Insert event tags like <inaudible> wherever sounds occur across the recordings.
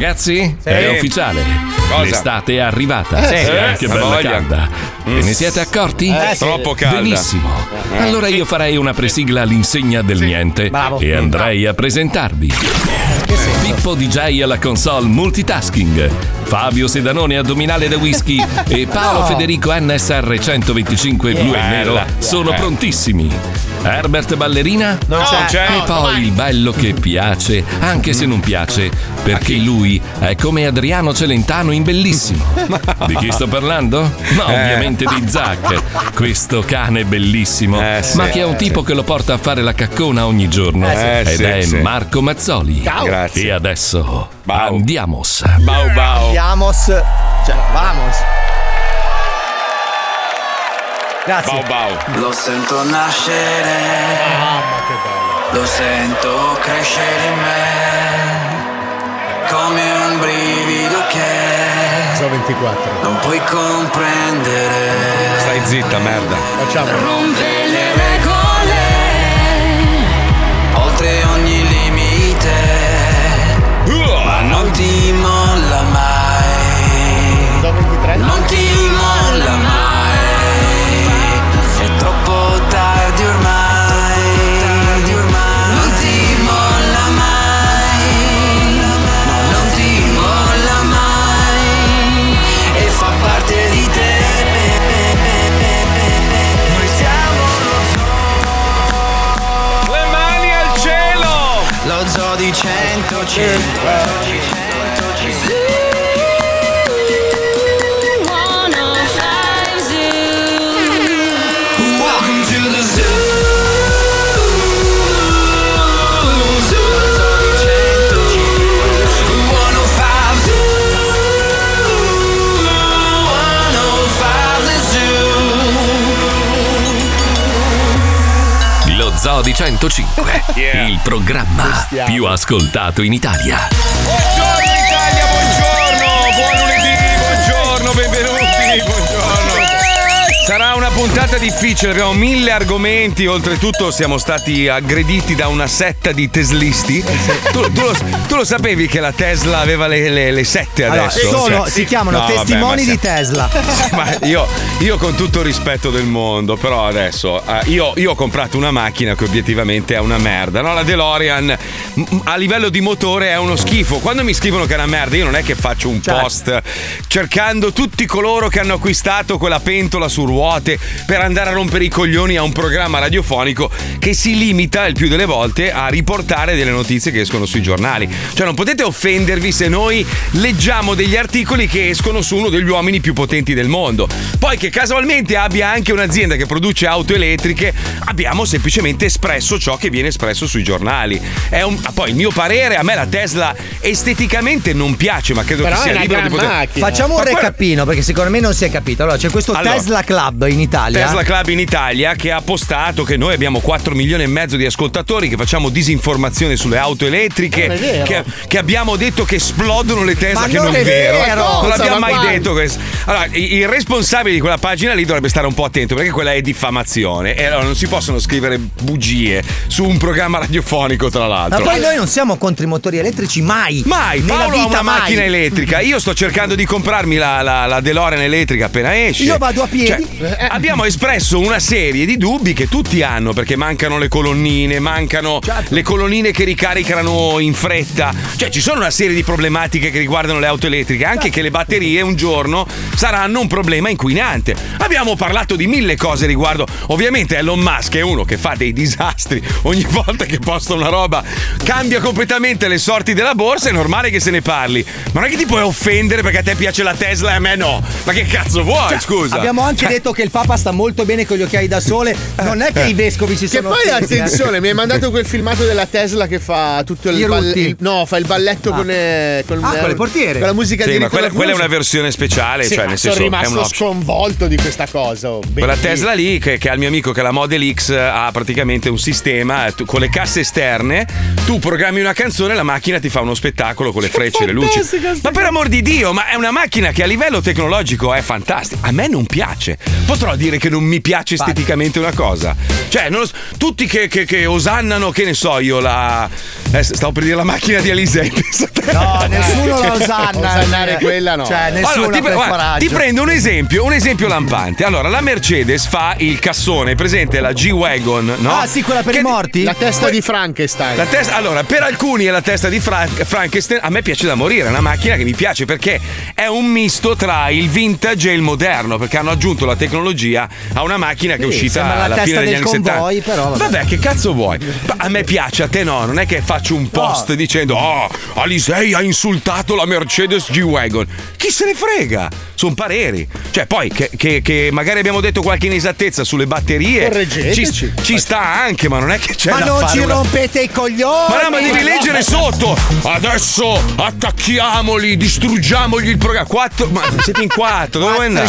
Ragazzi, è ufficiale. Cosa? L'estate è arrivata. Eh, sì, Eh, che la bella voglia. calda. Ve ne siete accorti? Eh, sì. Troppo calda. Benissimo. Eh. Allora io farei una presigla all'insegna del niente Bravo. e andrei a presentarvi. Pippo DJ alla console multitasking. Fabio Sedanone addominale da whisky <laughs> e Paolo No. Federico NSR 125 blu e nero sono Eh. prontissimi. Herbert Ballerina? Non c'è. C'è. E No, poi il bello che piace, anche se non piace, perché lui è come Adriano Celentano in bellissimo. <laughs> Di chi sto parlando? No, Eh. ovviamente di Zac, questo cane bellissimo, sì, ma che è un eh, tipo che lo porta a fare la caccona ogni giorno. Eh, sì. Ed Eh, è. Marco Mazzoli. Ciao. Grazie. E adesso andiamo. Bau bau. Andiamos. Cioè, vamos. Grazie. Bau bau. Lo sento nascere, lo sento crescere in me, come un brivido che So 24. non puoi comprendere. Stai zitta, merda. Facciamo. Rompe le ti molla mai. Non ti molla mai. È troppo tardi ormai. Non ti molla mai. No, non ti molla mai. E fa parte di te. Noi siamo Le mani al cielo! lo zoo di 105. Lo Zoo di 105, il programma più ascoltato in Italia. Buongiorno Italia, buongiorno! Buon lunedì, buongiorno, benvenuti, buongiorno! Una puntata difficile, abbiamo mille argomenti, oltretutto siamo stati aggrediti da una setta di teslisti. Tu, tu lo, tu lo sapevi che la Tesla aveva le, le- le sette Allora, adesso? sono- Cioè- si chiamano No, vabbè, testimoni ma di se- Tesla. <laughs> ma io, io con tutto il rispetto del mondo, però adesso eh, io, io ho comprato una macchina che obiettivamente è una merda. No? La DeLorean m- m- a livello di motore è uno schifo. Quando mi scrivono che è una merda, io non è che faccio un Certo. post cercando tutti coloro che hanno acquistato quella pentola su ruote per andare a rompere i coglioni a un programma radiofonico che si limita il più delle volte a riportare delle notizie che escono sui giornali. Cioè non potete offendervi se noi leggiamo degli articoli che escono su uno degli uomini più potenti del mondo. Poi che casualmente abbia anche un'azienda che produce auto elettriche, abbiamo semplicemente espresso ciò che viene espresso sui giornali. È un- ah, poi il mio parere, a me la Tesla esteticamente non piace, ma credo Però che sia libero di poter... macchina. Facciamo un Ma recapino perché secondo me non si è capito. Allora, c'è questo Allora. Tesla Club in Italia. Tesla Club in Italia che ha postato che noi abbiamo 4 milioni e mezzo di ascoltatori che facciamo disinformazione sulle auto elettriche Non è vero. che, che abbiamo detto che esplodono le Tesla Ma che non non è vero, vero! non l'abbiamo ma mai quando? detto questo allora il responsabile di quella pagina lì dovrebbe stare un po' attento perché quella è diffamazione e allora non si possono scrivere bugie su un programma radiofonico tra Ma l'altro poi noi non siamo contro i motori elettrici mai. Mai, Nella Paolo ha vita una mai. macchina elettrica. Io sto cercando di comprarmi la, la, la DeLorean elettrica appena esce. Io vado a piedi. Cioè, abbiamo espresso una serie di dubbi che tutti hanno perché mancano le colonnine, mancano Certo. le colonnine che ricaricano in fretta. Cioè, ci sono una serie di problematiche che riguardano le auto elettriche, anche Certo. che le batterie un giorno saranno un problema inquinante. Abbiamo parlato di mille cose riguardo. Ovviamente Elon Musk è uno che fa dei disastri ogni <laughs> volta che posta una roba, cambia completamente le sorti della borsa, è normale che se ne parli. Ma non è che ti puoi offendere perché a te piace la Tesla e a me no. Ma che cazzo vuoi, scusa? Cioè, Abbiamo anche Cioè, detto che il Papa sta molto bene con gli occhiali da sole. Non è che i vescovi si Che sono. poi offesi, eh. attenzione, mi hai mandato quel filmato della Tesla che fa tutto il, il- no, fa il balletto Ah. con, eh, con, Ah, eh, con le portiere. Con la musica Sì, di Nicola quella, quella è una versione speciale, Sì, cioè nel sono senso è rimasto sconvolto di questa cosa. oh, Quella. Tesla lì, che, che ha il mio amico che è la Model X, ha praticamente un sistema eh, tu- con le casse esterne. Tu programmi una canzone, la macchina ti fa uno spettacolo con le frecce, le luci. Ma per amor di Dio, ma è una macchina che a livello tecnologico è fantastica. A me non piace. Potrò dire che non mi piace esteticamente una cosa? Cioè, non lo so, tutti che, che- che osannano, che ne so io, la. eh, stavo per dire la macchina di Alisei. <laughs> No, nessuno la osanna. Osannare quella no. Cioè, nessuno Allora, ti, quel guarda, ti prendo un esempio, un esempio lampante. Allora, la Mercedes fa il cassone, presente la G-Wagon, no? Ah, sì, quella per Che- i morti? La testa di Frankenstein. La testa- allora, per alcuni è la testa di Fra- Frankenstein. A me piace da morire, è una macchina che mi piace perché è un misto tra il vintage e il moderno. Perché hanno aggiunto la tecnologia a una macchina che è uscita alla fine degli anni convoy, 70. però vabbè. che cazzo vuoi? A me piace, a te no. Non è che faccio un post dicendo: Oh, Alisei ha insultato la Mercedes G-Wagon. Chi se ne frega? Sono pareri. Cioè, poi che, che- che magari abbiamo detto qualche inesattezza sulle batterie. Ci, ci sta anche, ma non è che c'è Ma non ci una- rompete i coglioni! ma no, ma devi leggere sotto! Adesso attacchiamoli, distruggiamogli il programma. Quattro. Ma siete in quattro, dove vuoi andare?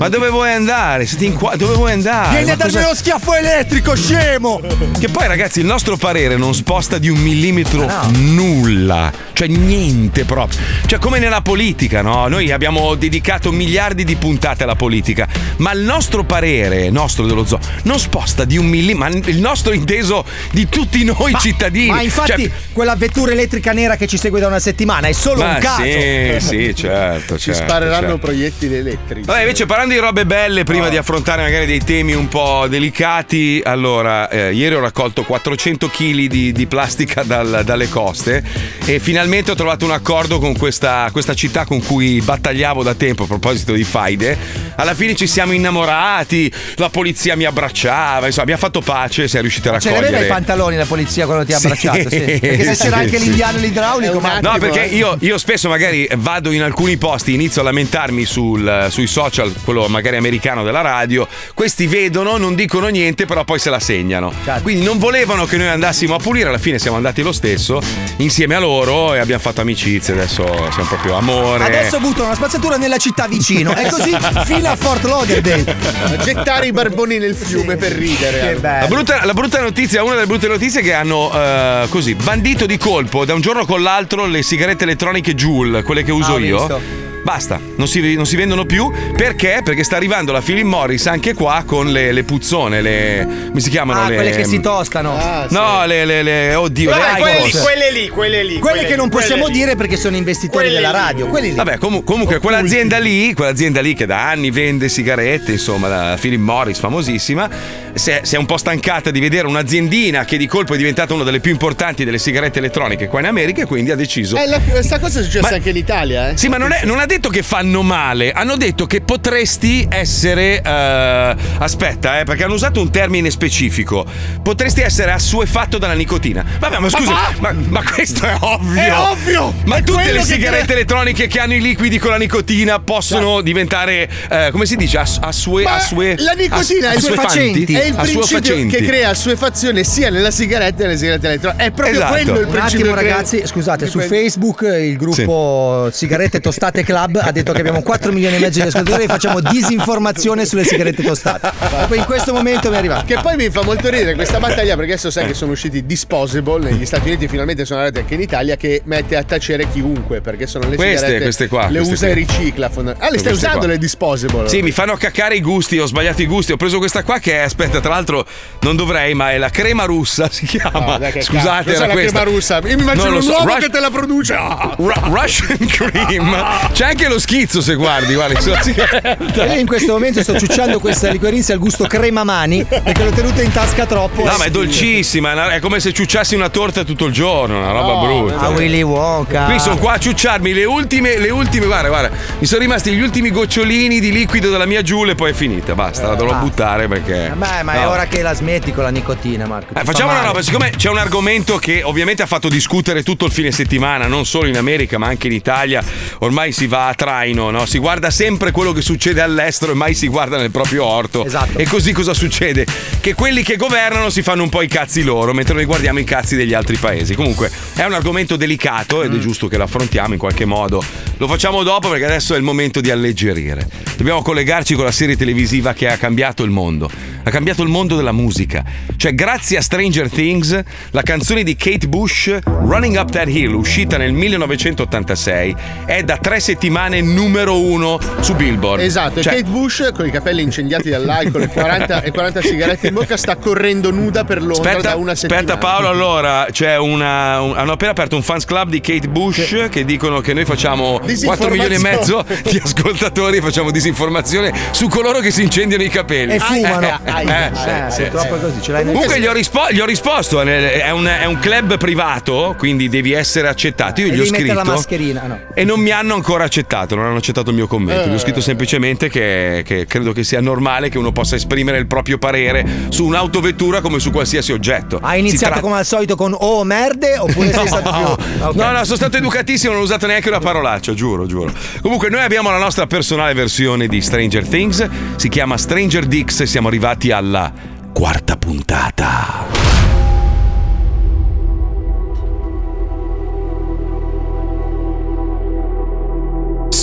Ma dove vuoi andare? Siete in quattro, dove vuoi andare? Vieni Ma a darmi cosa- lo schiaffo elettrico, scemo! Che poi, ragazzi, il nostro parere non sposta di un millimetro Ah, nulla. Cioè, niente proprio. Cioè, come nella politica, no? Noi abbiamo dedicato miliardi di puntate alla politica, ma il nostro parere, nostro dello zoo, non sposta di un millimetro. Ma il nostro inteso di tutti noi cittadini. Ma infatti, Cioè, quella vettura elettrica nera che ci segue da una settimana è solo ma un caso. Sì, sì, certo. Ci certo, spareranno certo. proiettili elettrici. Vabbè, invece parlando di robe belle, prima di affrontare magari dei temi un po' delicati, allora, eh, ieri ho raccolto 400 kg di, di plastica dal- dalle coste e finalmente ho trovato un accordo con questa, questa città con cui battagliavo da tempo a proposito di faide. Alla fine ci siamo innamorati, la polizia mi abbracciava, insomma, abbiamo fatto pace, si è riusciti a Ce raccogliere. l'aveva i pantaloni la polizia quando ti ha Sì, abbracciato, sì. Perché se sì, c'era anche sì. l'indiano e l'idraulico, ma. No, perché io, io spesso magari vado in alcuni posti, inizio a lamentarmi sul- sui social, quello magari americano della radio. Questi vedono, non dicono niente, però poi se la segnano. Certo. Quindi non volevano che noi andassimo a pulire, alla fine siamo andati lo stesso insieme a loro e abbiamo fatto amicizia. Adesso siamo proprio amore. adesso butto una spazzatura nella città vicino. E così <laughs> fino a Fort Lauderdale. Gettare i barboni nel fiume per ridere. Che La brutta, la brutta notizia, una delle brutte notizie è che hanno eh, così bandito di colpo da un giorno con l'altro le sigarette elettroniche Joule, quelle che uso Ah, io. visto. Basta, non si, non si vendono più perché? Perché sta arrivando la Philip Morris anche qua con le, le puzzone, le. come si chiamano? Ah, le, quelle che si tostano. Ah, sì. No, le, le, le- oddio, Vabbè, le quelle lì, quelle lì, quelle lì. Quelle che non possiamo quelle lì. dire perché sono investitori Quelle della radio. Quelli lì. Vabbè, comu- comunque quell'azienda lì, quell'azienda lì che da anni vende sigarette, insomma, la Philip Morris, famosissima, si è, si è un po' stancata di vedere un'aziendina che di colpo è diventata una delle più importanti delle sigarette elettroniche qua in America e quindi ha deciso. Eh, la- questa cosa è successa Ma- anche in Italia, eh. Sì, ma non, è- non ha detto che fanno male, hanno detto che potresti essere. eh, aspetta, eh, perché hanno usato un termine specifico. Potresti essere assuefatto dalla nicotina. Vabbè, ma scusa, ma, ma questo è ovvio. È ovvio! Ma È tutte quello le che sigarette crea- elettroniche che hanno i liquidi con la nicotina possono diventare. eh, come si dice? As- assue. Ma assue la nicotina ass- è il assuefacenti? È il principio Assuefacenti. che crea assuefazione sia nella sigaretta che nelle sigarette elettroniche. È proprio Esatto. quello il Un principio. attimo che crea- ragazzi, scusate, su Facebook eh, il gruppo Sigarette Tostate Club ha detto che abbiamo 4 milioni e mezzo di ascoltatori e facciamo disinformazione sulle sigarette tostate. Proprio in questo momento mi è arrivato. Che poi mi fa molto ridere questa battaglia perché adesso sai che sono usciti disposable negli Stati Uniti finalmente sono arrivati anche in Italia che mette a tacere chiunque perché sono le Queste, sigarette queste qua, le queste usa qui. e ricicla fonda- ah le stai usando qua. le disposable Sì, mi fanno caccare i gusti, ho sbagliato i gusti. Ho preso questa qua che è, aspetta, tra l'altro non dovrei, ma è la crema russa, si chiama. No, dai, che Scusate, era la questa. crema russa io mi immagino un so, uomo Rush- che te la produce Ah! Ru- Russian cream. <laughs> C'è anche lo schizzo se guardi, guardi sulla sigaretta. Io in questo momento sto ciucciando questa liquorinza al gusto crema mani perché l'ho tenuta in tasca troppo. No, ma è dolcissima, è è come se ciucciassi una torta tutto il giorno, una roba brutta. A Willy Wonka. Qui sono qua a ciucciarmi le ultime, le ultime, guarda, guarda, mi sono rimasti gli ultimi gocciolini di liquido della mia Giule e poi è finita, basta, la dovrò Ah. buttare perché... Beh, ma è No. ora che la smetti con la nicotina, Marco. Eh, facciamo fa una roba, siccome c'è un argomento che ovviamente ha fatto discutere tutto il fine settimana, non solo in America ma anche in Italia, ormai si va a traino, no? si guarda sempre quello che succede all'estero e mai si guarda nel proprio orto. Esatto. E così cosa succede? Che quelli che governano si fanno un po' i cazzi loro, mentre noi guardiamo i cazzi degli altri paesi. Comunque è un argomento delicato ed è giusto che lo affrontiamo in qualche modo. Lo facciamo dopo perché adesso è il momento di alleggerire. Dobbiamo collegarci con la serie televisiva che ha cambiato il mondo. ha cambiato il mondo della musica. Cioè, grazie a Stranger Things, la canzone di Kate Bush, Running Up That Hill, uscita nel 1986, è da tre settimane numero uno su Billboard. Esatto, e Cioè, Kate Bush con i capelli incendiati dall'alcol e 40, e 40 sigarette in bocca sta correndo nuda per Londra Aspetta, da una settimana. aspetta Paolo, allora c'è una, un- hanno appena aperto un fans club di Kate Bush che dicono che noi facciamo 4 milioni e mezzo di ascoltatori facciamo disinformazione su coloro che si incendiano i capelli. E fumano. Eh, eh, Eh, sì, sì, purtroppo sì. è così, ce l'hai nel Comunque gli ho, rispo- gli ho risposto, è un, è un club privato, quindi devi essere accettato. Io E gli ho scritto no. e non mi hanno ancora accettato, non hanno accettato il mio commento. Gli ho scritto semplicemente che, che credo che sia normale che uno possa esprimere il proprio parere su un'autovettura come su qualsiasi oggetto. Hai iniziato come al solito con oh merde oppure sei <laughs> stato più. Ok. No, no, sono stato educatissimo, non ho usato neanche una parolaccia, giuro, giuro. Comunque, noi abbiamo la nostra personale versione di Stranger Things, si chiama Stranger Dix e siamo arrivati alla quarta puntata.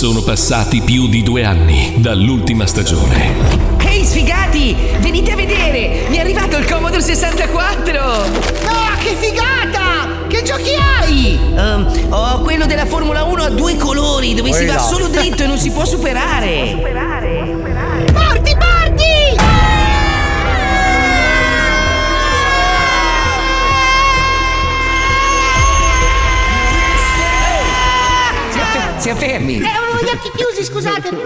Sono passati più di due anni dall'ultima stagione. Ehi sfigati, venite a vedere! Mi è arrivato il Commodore 64! Ah, che figata! Che giochi hai? Ehm, ho quello della Formula 1 a due colori, dove si va solo dritto e non si può superare. Parti, parti! Si fermi! Eh, gli occhi chiusi, scusatemi.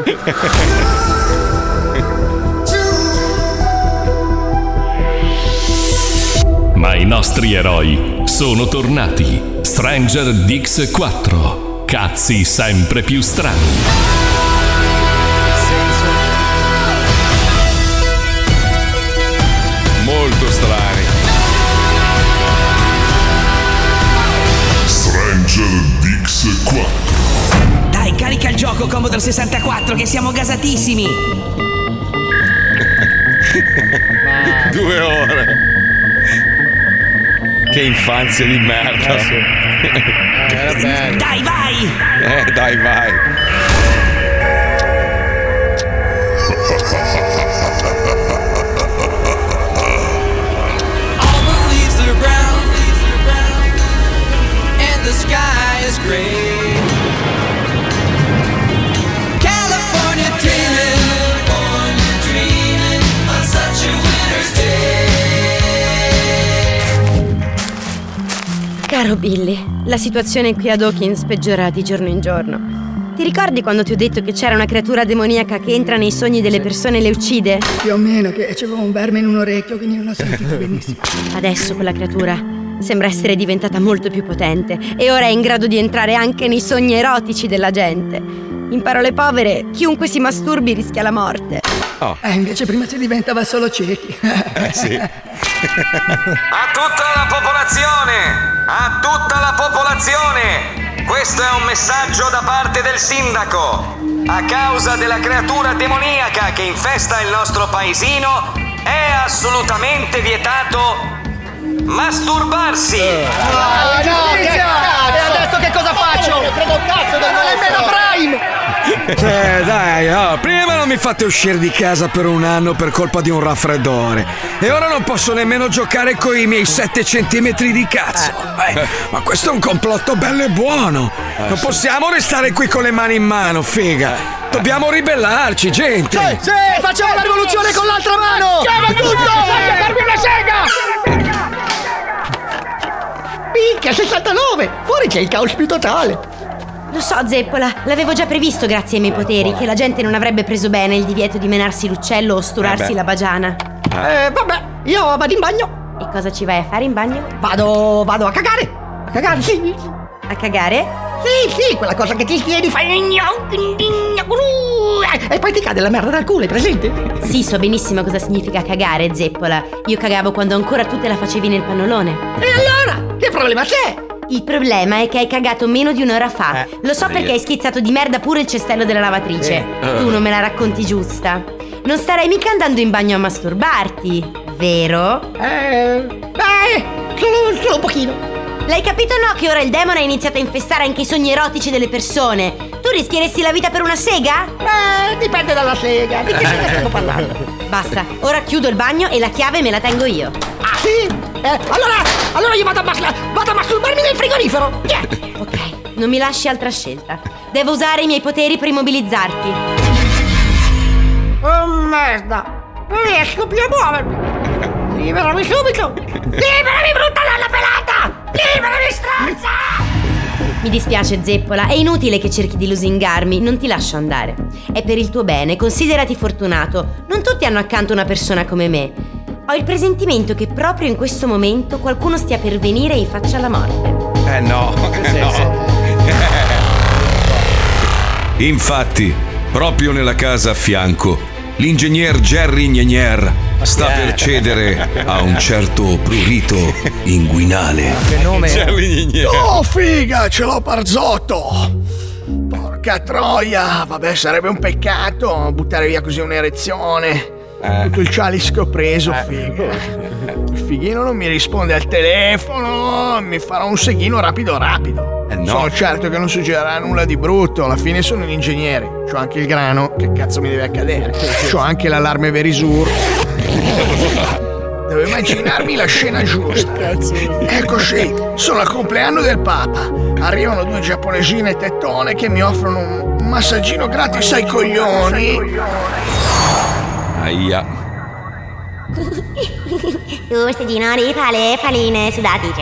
Ma i nostri eroi sono tornati. Stranger Dix 4. Cazzi sempre più strani. Gioco Commodore 64 che siamo gasatissimi! <laughs> Due ore. Che infanzia di merda. <laughs> Bello. Dai, vai! Eh, dai, vai. Caro Billy, la situazione qui ad Hawkins peggiora di giorno in giorno. Ti ricordi quando ti ho detto che c'era una creatura demoniaca che entra nei sogni delle persone e le uccide? Più o meno che c'avevo un verme in un orecchio, quindi non ho sentito benissimo. Adesso quella creatura sembra essere diventata molto più potente e ora è in grado di entrare anche nei sogni erotici della gente. In parole povere, chiunque si masturbi rischia la morte. Eh, invece prima si diventava solo ciechi. <laughs> Eh sì. A tutta la popolazione! A tutta la popolazione! Questo è un messaggio da parte del sindaco. A causa della creatura demoniaca che infesta il nostro paesino, è assolutamente vietato masturbarsi. Ah, no, che cazzo! E adesso che cosa faccio? Cazzo del nemmeno Prime! Cioè, dai, oh, prima non mi fate uscire di casa per un anno per colpa di un raffreddore. E ora non posso nemmeno giocare con i miei 7 centimetri di cazzo. Eh, ma questo è un complotto bello e buono. non possiamo restare qui con le mani in mano, figa. Dobbiamo ribellarci, gente. Sì, facciamo la rivoluzione con l'altra mano! Chiama tutto! Voglio darmi una sega! Picchia, 69! Fuori c'è il caos più totale! Lo so, Zeppola, l'avevo già previsto grazie ai miei poteri, che la gente non avrebbe preso bene il divieto di menarsi l'uccello o sturarsi Eh beh. la bagiana. Eh, vabbè, io vado in bagno! E cosa ci vai a fare in bagno? Vado, vado a cagare! A cagare, sì! A cagare? Sì, sì, quella cosa che ti chiedi, fai... E poi ti cade la merda dal culo, hai presente? Sì, so benissimo cosa significa cagare, Zeppola. Io cagavo quando ancora tu te la facevi nel pannolone. E allora? Che problema c'è? Il problema è che hai cagato meno di un'ora fa. Eh, Lo so perché hai schizzato di merda pure il cestello della lavatrice. Tu non me la racconti giusta. Non starai mica andando in bagno a masturbarti, vero? Eh... Beh, solo, solo un pochino. L'hai capito o no che ora il demone ha iniziato a infestare anche i sogni erotici delle persone? Tu rischieresti la vita per una sega? Beh, dipende dalla sega. Di che sega stiamo <laughs> parlando? Basta, ora chiudo il bagno e la chiave me la tengo io. Ah, sì? Eh, allora, allora io vado a, mas- vado a masturbarmi nel frigorifero. Yeah. <laughs> Ok, non mi lasci altra scelta. Devo usare i miei poteri per immobilizzarti. Oh merda! Non riesco più a muovermi! Liberami subito! Liberami brutta nonna pelata! Liberami stronza! Mi dispiace, Zeppola, è inutile che cerchi di lusingarmi, non ti lascio andare. È per il tuo bene, considerati fortunato. Non tutti hanno accanto una persona come me. Ho il presentimento che proprio in questo momento qualcuno stia per venire e faccia la morte. Eh no, eh <laughs> no. <laughs> Infatti, proprio nella casa a fianco, l'ingegner Jerry Gnegner sta per cedere a un certo prurito inguinale. Che nome? Jerry Gnegner. Oh, figa, ce l'ho Parzotto! Porca troia! Vabbè, sarebbe un peccato buttare via così un'erezione. Tutto il chalice che ho preso, figa. Il fighino non mi risponde al telefono, mi farà un seghino rapido rapido. Eh no. Sono certo che non succederà nulla di brutto, alla fine sono un ingegnere. C'ho anche il grano, che cazzo mi deve accadere? C'ho anche l'allarme Verisur. Devo immaginarmi la scena giusta. Eccoci, sono al compleanno del Papa. Arrivano due giapponesine tettone che mi offrono un massaggino gratis ai coglioni. Aia. Tu, stagino di pale, paline sudati,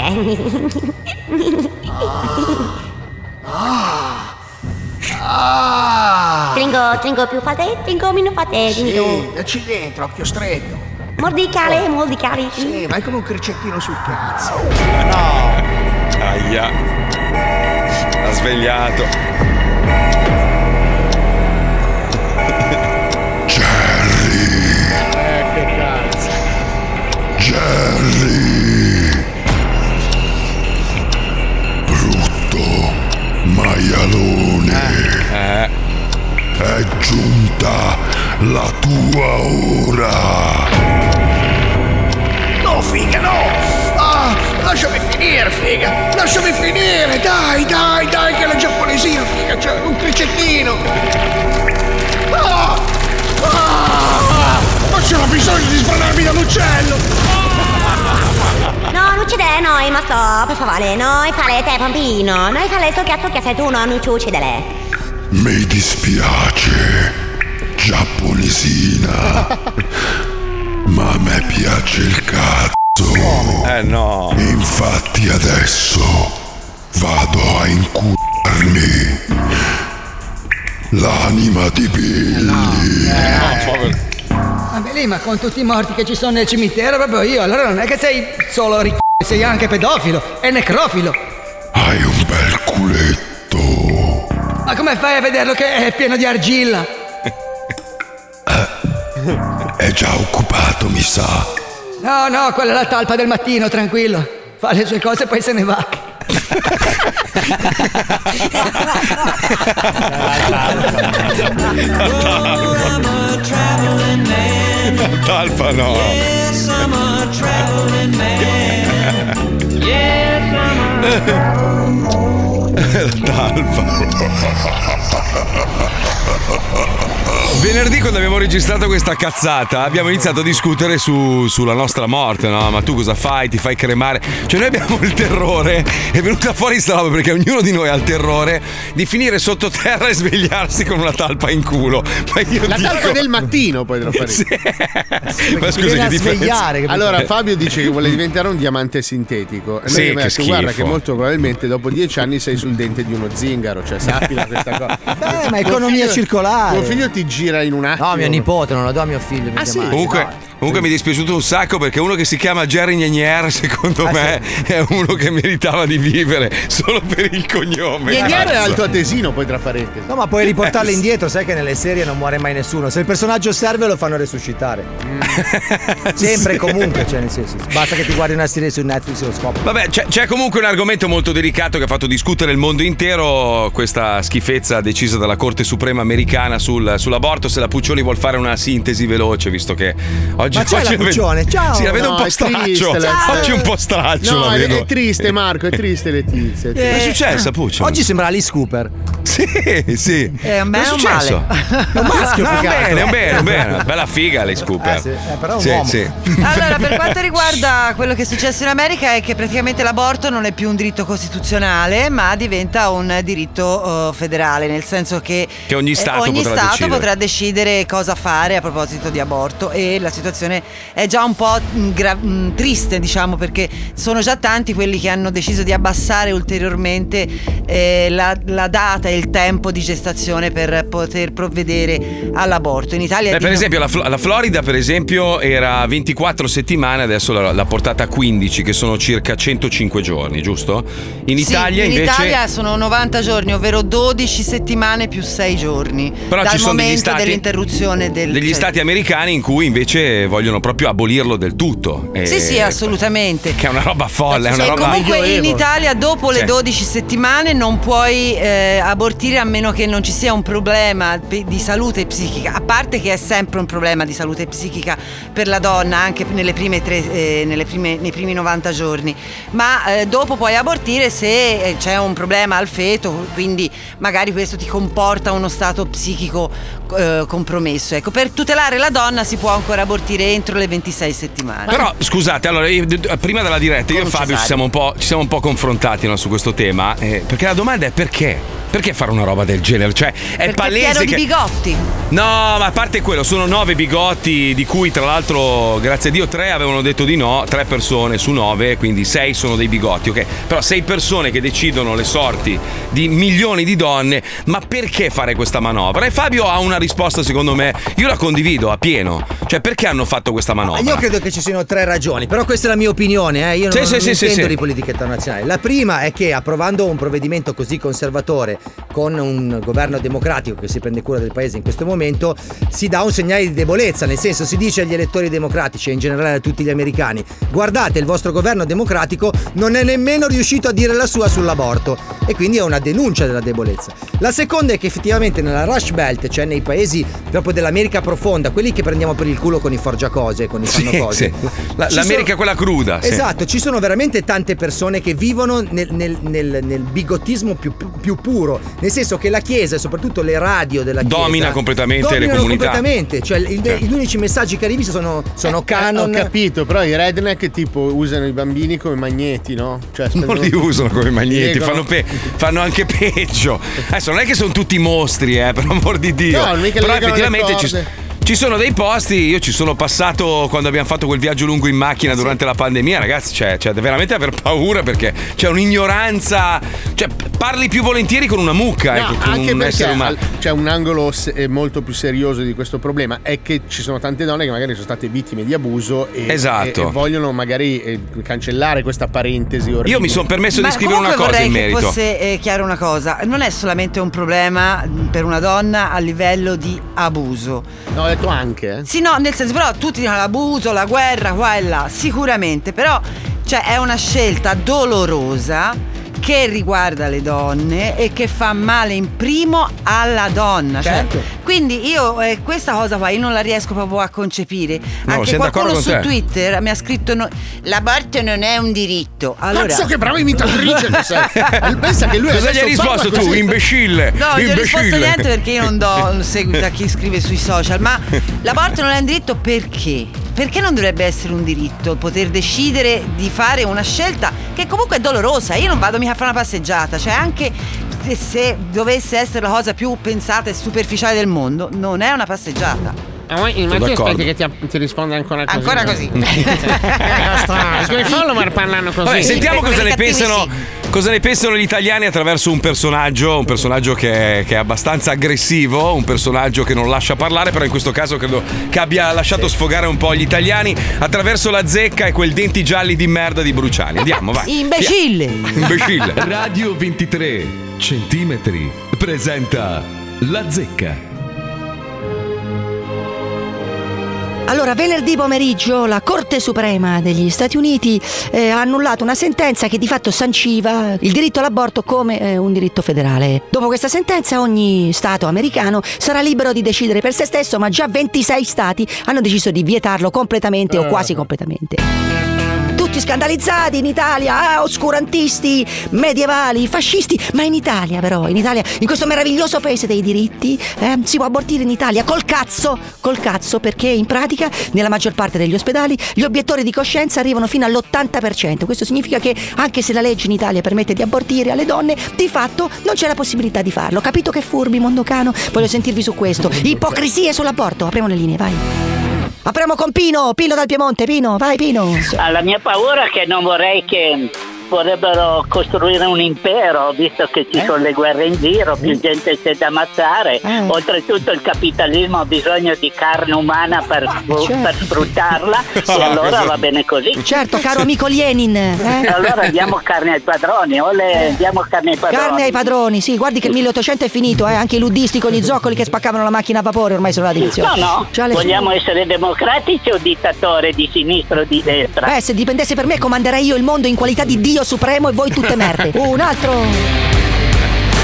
Ah! Tringo, tringo più fate, tringo meno fate, Sì, dacci dentro, occhio stretto. Mordicale, mordicale. Sì, vai come un cricettino sul cazzo. Aia. Ha svegliato. Jerry. Brutto maialone. Eh. È giunta la tua ora. No, figa, no! Ah, lasciami finire, figa! Lasciami finire! Dai, dai, dai, che è la giapponesina, figa! C'è un cricettino! Ah! Ah! Ma c'era bisogno di sbranarmi dall'uccello! No, non c'è noi, ma sto, per favore, noi fare te, Pampino. Noi fare sto cazzo che sei tu, non ci uccidere. Mi dispiace, giapponesina. Ma a me piace il cazzo. Eh no. Infatti adesso vado a incularmi l'anima di Billy. Vabbè lì, ma con tutti i morti che ci sono nel cimitero, proprio io, allora non è che sei solo ricco, sei anche pedofilo e necrofilo. Hai un bel culetto. Ma come fai a vederlo che è pieno di argilla? È già occupato, mi sa. No, no, quella è la talpa del mattino, tranquillo. Fa le sue cose e poi se ne va. <laughs> Talpa no. Yes, I'm a traveling man. Yes, <laughs> Venerdì quando abbiamo registrato questa cazzata abbiamo iniziato a discutere su- sulla nostra morte, no? Ma tu cosa fai? Ti fai cremare? Cioè noi abbiamo il terrore, è venuta fuori sta roba perché ognuno di noi ha il terrore di finire sottoterra e svegliarsi con una talpa in culo. Ma io La dico... talpa del mattino poi te lo farei. Ma scusa, che differenza? Allora, Fabio dice che vuole diventare un diamante sintetico. E Sì, noi che detto, guarda che molto probabilmente dopo dieci anni sei sul dente di uno zingaro. Cioè, sappila questa <laughs> cosa. Beh, ma economia figlio- circolare. Tuo figlio ti gira in un attimo. No, mio nipote, non lo do a mio figlio. mica mai. Comunque, comunque mi è dispiaciuto un sacco perché uno che si chiama Jerry Gnegner, secondo me, è uno che meritava di vivere solo per il cognome. Gnegner è Cazzo. alto atesino, poi tra parentesi. No, ma puoi riportarle Eh, sì. indietro, sai che nelle serie non muore mai nessuno. Se il personaggio serve lo fanno resuscitare. Sempre e <laughs> comunque, cioè nel senso. Basta che ti guardi una serie su Netflix e lo scopri. Vabbè, c'è, c'è comunque un argomento molto delicato che ha fatto discutere il mondo intero. Questa schifezza decisa dalla Corte Suprema americana sul- sull'aborto. Se la Puccioni vuol fare una sintesi veloce, visto che oggi Ma c'è oggi la Puccione, ciao. Sì, la vedo No, un po' è straccio. Oggi un po' straccio. No, la è, vedo. è triste Marco, è triste Letizia. è Che è successo, Puccio? Oggi sembra Alice Cooper. Sì, sì. Eh, a me è un successo? male. <laughs> È un maschio, No, altro. bene, bene, bene. <laughs> Bella figa, Alice Cooper. Eh, sì, eh, però è un Sì, uomo. sì. Allora, per quanto <laughs> riguarda quello che è successo in America è che praticamente l'aborto non è più un diritto costituzionale, ma diventa un diritto eh, federale, nel senso che, Che ogni eh, Stato ogni potrà Stato decidere. potrà decidere cosa fare a proposito di aborto e la situazione è già un po' mh, gra- mh, triste, diciamo, perché sono già tanti quelli che hanno deciso di abbassare ulteriormente eh, la, la data e il tempo di gestazione per poter provvedere all'aborto. In Italia Beh, per esempio, la, Fl- la Florida, per esempio, era 24 settimane, adesso l'ha, l'ha portata a 15, che sono circa 105 giorni, giusto? In Sì, Italia in invece. Italia sono 90 giorni, ovvero 12 settimane più 6 giorni. Però dal ci sono degli momento stati- dell'interruzione del degli cioè- stati americani in cui invece vogliono proprio abolirlo del tutto. E- Sì, sì, assolutamente. Che è una roba folle, è una roba. comunque in Italia dopo le Sì. 12 settimane non puoi eh, abortire a meno che non ci sia un problema di salute psichica, a parte che è sempre un problema di salute psichica per la donna anche nelle prime tre, eh, nelle prime- nei primi 90 giorni, ma eh, dopo puoi abortire se eh, c'è un problema al feto, quindi magari questo ti comporta uno stato psichico eh, compromesso. Ecco, per tutelare la donna si può ancora abortire entro le 26 settimane. Però scusate, allora io- prima della diretta io e Fabio ci siamo un po', ci siamo un po' confrontati no, su questo tema, eh, perché la domanda è perché? Perché fare una roba del genere? Cioè, è Perché palese che... di bigotti. No, ma a parte quello, sono nove bigotti, di cui tra l'altro, grazie a Dio, tre avevano detto di no, tre persone su nove, quindi sei sono dei bigotti, ok? Però sei persone che decidono le sorti di milioni di donne, ma perché fare questa manovra? E Fabio ha una risposta, secondo me, io la condivido a pieno. Cioè, perché hanno fatto questa manovra? Io credo che ci siano tre ragioni, però questa è la mia opinione, eh. io non, Sì, sì, non sì, intendo di politica internazionale. La prima è che approvando un provvedimento così conservatore con un governo democratico che si prende cura del paese in questo momento, si dà un segnale di debolezza, nel senso si dice agli elettori democratici e in generale a tutti gli americani, guardate il vostro governo democratico non è nemmeno riuscito a dire la sua sull'aborto e quindi è una denuncia della debolezza. La seconda è che effettivamente nella Rush Belt, cioè nei paesi proprio dell'America profonda, quelli che prendiamo per il culo con i forgiacose, con i Sì, fanno cose. sì. La- L'America sono- quella cruda. sì. Esatto, ci sono veramente tante persone che vivono nel, nel- nel- nel bigottismo più, più puro, nel senso che la Chiesa e soprattutto le radio della Chiesa Domina completamente le comunità. completamente, cioè il- Certo. gli unici messaggi che visto sono, sono Eh, canon. Ho capito, però i redneck tipo usano i bambini come magneti, no? Cioè, Non li usano come magneti, fanno, pe- fanno anche peggio. Adesso non è che sono tutti mostri, eh, per amor di Dio. No, mica Però effettivamente ci. Ci sono dei posti, io ci sono passato quando abbiamo fatto quel viaggio lungo in macchina durante la pandemia, ragazzi, c'è, c'è veramente aver paura perché c'è un'ignoranza, cioè parli più volentieri con una mucca, No, ecco, con anche un perché essere umano. c'è un angolo se- molto più serioso di questo problema è che ci sono tante donne che magari sono state vittime di abuso e, Esatto. e- e vogliono magari eh, cancellare questa parentesi orribile. Io mi sono permesso Ma di scrivere una cosa vorrei in che merito. fosse eh, chiara una cosa, non è solamente un problema per una donna a livello di abuso. No, detto anche. eh. Sì, no, nel senso, però tutti dicono l'abuso, la guerra, qua e là, sicuramente, però cioè, è una scelta dolorosa che riguarda le donne e che fa male in primo alla donna. Cioè, Certo. quindi io eh, questa cosa qua io non la riesco proprio a concepire. No, Anche qualcuno su. Twitter mi ha scritto no- l'aborto non è un diritto. Allora, Cazzo, che brava imitatrice che sei! <laughs> Pensa che lui Cosa gli hai risposto tu, così. imbecille? No, non gli ho risposto imbecille. niente perché io non do <laughs> seguito a chi scrive sui social, ma l'aborto non è un diritto perché? Perché non dovrebbe essere un diritto poter decidere di fare una scelta che comunque è dolorosa? Io non vado mica a fare una passeggiata, cioè anche se, se dovesse essere la cosa più pensata e superficiale del mondo, non è una passeggiata. A voi il Sono Matteo d'accordo. aspetti che ti, ti risponda ancora così. Ancora così. <laughs> Come follower parlano così. Vabbè, sentiamo cosa ne, pensano, cosa ne pensano gli italiani attraverso un personaggio, un personaggio che è, che è abbastanza aggressivo, un personaggio che non lascia parlare, però in questo caso credo che abbia lasciato sfogare un po' gli italiani attraverso la zecca e quel denti gialli di merda di Bruciani. Andiamo, vai. <laughs> Imbecille! Imbecille. Radio 23 centimetri presenta La Zecca. Allora, venerdì pomeriggio la Corte Suprema degli Stati Uniti eh, ha annullato una sentenza che di fatto sanciva il diritto all'aborto come eh, un diritto federale. Dopo questa sentenza ogni Stato americano sarà libero di decidere per se stesso, ma già 26 Stati hanno deciso di vietarlo completamente o quasi completamente. Tutti scandalizzati in Italia, ah, oscurantisti, medievali, fascisti, ma in Italia però, in Italia, in questo meraviglioso paese dei diritti, eh, si può abortire in Italia col cazzo, col cazzo, perché in pratica nella maggior parte degli ospedali gli obiettori di coscienza arrivano fino all'80%. Questo significa che anche se la legge in Italia permette di abortire alle donne, di fatto non c'è la possibilità di farlo. Capito che furbi, mondocano? Voglio sentirvi su questo. Ipocrisie sull'aborto. Apriamo le linee, vai. Apriamo con Pino, Pino dal Piemonte, Pino, vai Pino. Ah, La mia paura che non vorrei che vorrebbero costruire un impero, visto che ci sono le guerre in giro, più gente c'è da ammazzare. Oltretutto il capitalismo ha bisogno di carne umana per, per sfruttarla <laughs> e allora va bene così. Certo, caro amico Lenin. eh? Allora diamo carne ai padroni, o le diamo carne ai padroni. Carne ai padroni, sì, guardi che il 1800 è finito, eh? anche i luddisti con gli zoccoli che spaccavano la macchina a vapore ormai sono la No, dizione. no, Già le- vogliamo essere democratici o dittatori di sinistra o di destra? Beh, se dipendesse per me comanderei io il mondo in qualità di Dio supremo e voi tutte merde. <laughs> Un altro.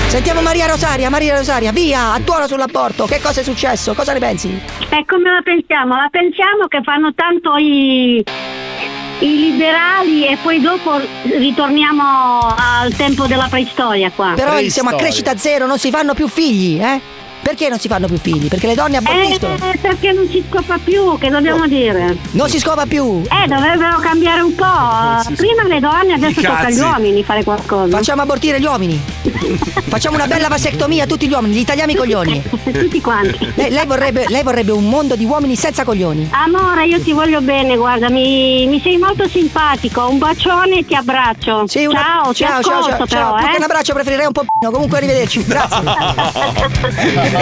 Sentiamo Maria Rosaria, Maria Rosaria, via, a tuono sull'aborto. Che cosa è successo? Cosa ne pensi? E come la pensiamo? La pensiamo che fanno tanto i, i liberali e poi dopo ritorniamo al tempo della preistoria qua. Però siamo a crescita zero, non si fanno più figli, eh? Perché non si fanno più figli? Perché le donne abortiscono. Eh, perché non si scopa più, che dobbiamo dire? Non si scopa più. Eh, dovrebbero cambiare un po'. Prima le donne, adesso tocca agli uomini fare qualcosa. Facciamo abortire gli uomini. <laughs> Facciamo una bella vasectomia a tutti gli uomini, gli tagliamo i coglioni. <laughs> Tutti quanti. Lei, lei vorrebbe, lei vorrebbe un mondo di uomini senza coglioni. Amore, io ti voglio bene, guarda, mi, mi sei molto simpatico. Un bacione e ti abbraccio. Sì, una- ciao, ti ciao, ciao, ascolto ciao, però, ciao. Eh. un abbraccio preferirei un po' p***o. Comunque arrivederci. Grazie. <laughs>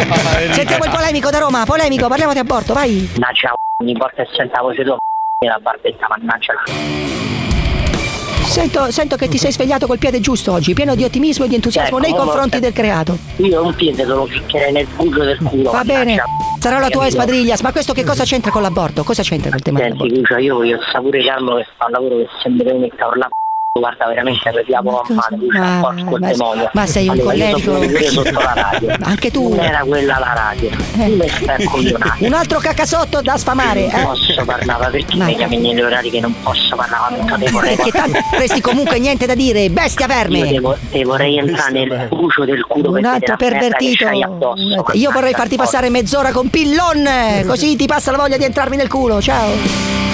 Sentiamo il polemico da Roma, polemico, parliamo di aborto, vai. Mannaggia, ogni volta che sento la voce tua la barbetta, mannaggia. Sento, sento che ti sei svegliato col piede giusto oggi, pieno di ottimismo e di entusiasmo Ecco, nei ma- confronti del creato. Io un piede te lo picchierei nel buco del culo. Va bene, mannaggia. sarà la tua espadriglias, ma questo che cosa c'entra con l'aborto? Cosa c'entra col tema Senti, Lucia, io voglio sapere Carlo che fa un lavoro che se mi devo mettere a urlare guarda veramente arrediamo a male Lucia, Ma- ma- demonio. ma sei un Allora, io collerico. sono pure sotto la radio. Anche tu. Non era quella la radio. Coglionando. Un altro cacasotto da sfamare, Non eh? posso parlare perché Ma- mi chiami negli orari che non posso parlare devo Perché tanto avresti comunque niente da dire, bestia Io verme! devo, te vorrei entrare nel bucio del culo Un altro pervertito. addosso. Altro- Io vorrei farti passare mezz'ora con pillon, così ti passa la voglia di entrarmi nel culo. Ciao.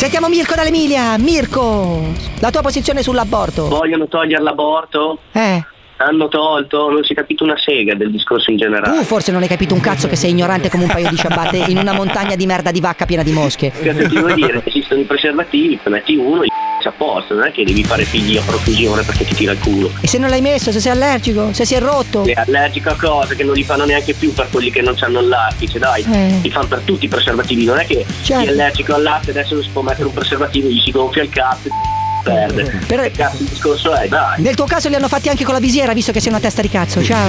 Sentiamo Mirko dall'Emilia. Mirko, la tua posizione sull'aborto. Vogliono togliere l'aborto? Eh, Hanno tolto, non si è capito una sega del discorso in generale. tu forse non hai capito un cazzo che sei ignorante come un paio di ciabatte in una montagna di merda di vacca piena di mosche. Cosa ti vuol dire? Esistono i preservativi, te metti uno e c'è a posto, non è che devi fare figli a profusione perché ti tira il culo. E se non l'hai messo, se sei allergico, se si è rotto. È allergico a cose che non li fanno neanche più per quelli che non hanno il lattice, dai, Eh. li fanno per tutti i preservativi, non è che Certo. chi è allergico al latte adesso non si può mettere un preservativo, gli si gonfia il cazzo perde. Per- Che cazzo di discorso è, dai. Nel tuo caso li hanno fatti anche con la visiera, visto che sei una testa di cazzo. <laughs> Ciao.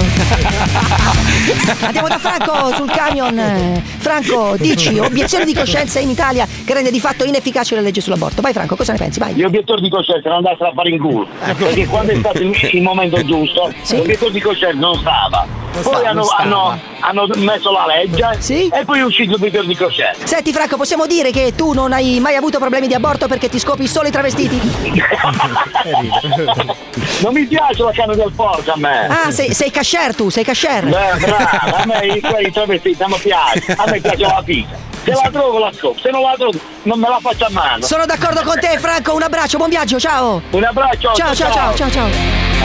Andiamo da Franco sul camion. Franco, dici, obiezione di coscienza in Italia che rende di fatto inefficace la legge sull'aborto. Vai Franco, cosa ne pensi? Vai. Gli obiettori di coscienza non andassero a fare in culo Ecco. perché quando è stato il, <laughs> momento giusto l'obietore di coscienza non stava Non poi stava, hanno, hanno- hanno messo la legge e poi è uscito l'obietore di coscienza Senti Franco, possiamo dire che tu non hai mai avuto problemi di aborto perché ti scopi solo i travestiti? <laughs> non mi piace la canna del porco a me Ah, sei, sei cashier tu, sei cashier. Beh, bravo, a me i quei travestiti non mi piace a me piace la pizza se la trovo la scopro se non la trovo non me la faccio a mano Sono d'accordo con te Franco, un abbraccio, buon viaggio, ciao. un abbraccio Ciao, ciao, ciao, ciao, ciao.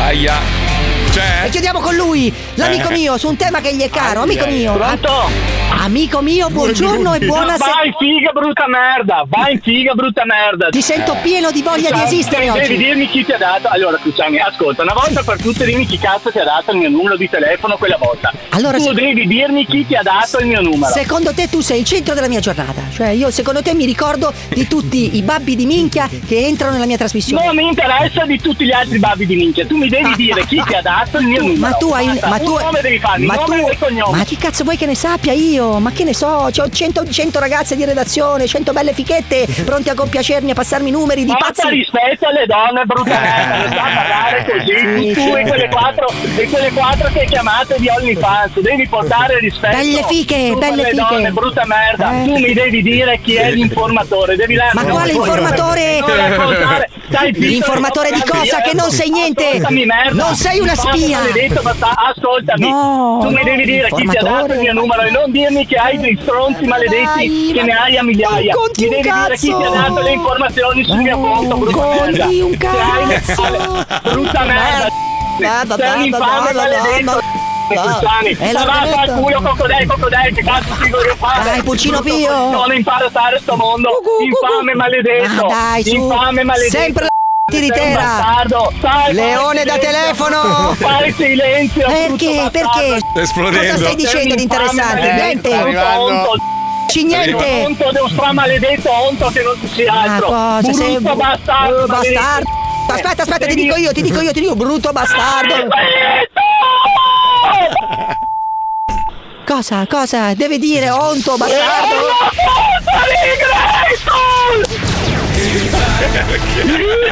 Aia. C'è? E chiudiamo con lui, l'amico Eh. mio, su un tema che gli è caro. Amico mio. Pronto? Amico mio, buongiorno e buona Vai figa brutta merda, vai <laughs> figa brutta merda. Ti sento pieno di voglia di esistere devi, oggi. Devi dirmi chi ti ha dato. Allora, Cruciani, ascolta, una volta per tutte dimmi chi cazzo ti ha dato il mio numero di telefono quella volta. Allora, tu se- devi dirmi chi ti ha dato il mio numero. Secondo te tu sei il centro della mia giornata. Cioè, io secondo te mi ricordo di tutti i babbi di minchia che entrano nella mia trasmissione. Non mi interessa di tutti gli altri babbi di minchia. Tu mi devi dire chi ti ha dato dato il mio numero. Ma tu hai Ma tu, nome devi farmi, ma tu- e cognome. Ma che cazzo vuoi che ne sappia io? Ma che ne so? Ho 100, 100 ragazze di redazione, 100 belle fichette pronti a compiacermi, a passarmi i numeri di Ma pazzi. rispetto alle donne, brutta merda, non sa parlare così. Tu e quelle quattro, e quelle quattro che chiamate di OnlyFans, devi portare rispetto. Belle fiche, Tu belle alle fiche. donne, brutta merda. Eh. Tu mi devi dire chi è l'informatore, devi Ma quale informatore? L'informatore di cosa? Che non sei niente! Non sei una Infame spia! maledetto, basta- ascoltami. No, tu mi no, devi dire chi ti ha dato il mio numero e non dirmi che hai dei stronzi maledetti Dai, che ma ne hai a migliaia. conti Mi devi dire chi ti ha cazzo. dato le informazioni sul mio conto, brutta merda. un palle, brutta merda. Sei un infame maledetto. È ma va al culo coccodè, coccodè, che cazzo figo io fare? Dai, Pulcino Pio. Non impara a stare sto mondo, infame maledetto, Ma dai, su. infame maledetto. Sempre la tiritera. Leone da telefono. Fai silenzio. Perché? Perché? esplodendo. Cosa stai dicendo di interessante? Niente. Ci niente. Onto di un stramaledetto onto che non ci sia Ma altro. cosa sei Brutto bastardo. Oh, bastardo. Aspetta, aspetta, ti dico io, ti dico io, ti dico brutto bastardo. Cosa? Cosa? Deve dire onto bastardo.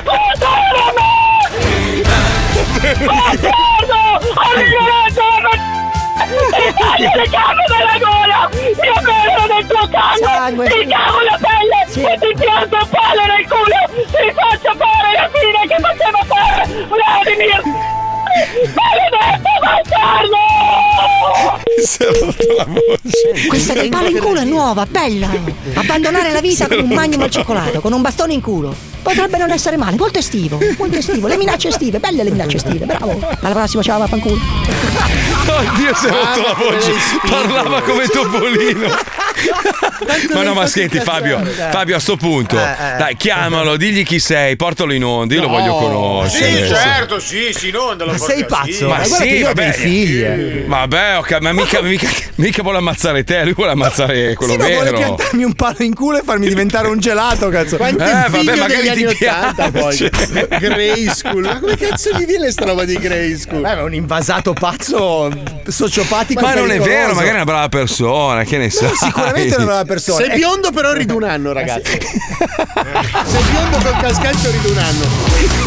Bastardo! Arriva ti taglio le gambe dalla gola! Io bevo nel tuo Sangue. Ti cago la pelle! E ti pianto un palo nel culo! Ti faccio fare la fine che faceva fare Vladimir! Si è rotto la voce. Questa del palo in culo è nuova, bella. Abbandonare la vita con un magnum al cioccolato, con un bastone in culo. Potrebbe non essere male, molto estivo, molto estivo. Le minacce estive, belle le minacce estive, bravo. Alla prossima, ciao, vaffanculo. Oddio, si è rotto la voce. Parlava come Topolino. Ma no, ma senti Fabio, Fabio a sto punto, dai, chiamalo, digli chi sei, portalo in onda, io lo voglio conoscere. Sì, certo, sì, sì, te lo Ma sei pazzo? sì. Ma che sì, io ho vabbè. figli, eh. Vabbè, ok, ma mica, mica, mica vuole ammazzare te, lui vuole ammazzare quello Sì, ma vuole vero. piantarmi un palo in culo e farmi diventare un gelato, cazzo. Quanti Eh, vabbè, magari anni ti 80 poi. piace. <laughs> Grey School. Ma come cazzo gli viene sta roba di Grey School? Beh, ma un invasato pazzo sociopatico. Ma non è vero, magari è una brava persona, che ne sai. Sicuramente è una brava persona. Sei biondo però ridi un anno, ragazzi. <laughs> Sei biondo col caschetto ridi un anno.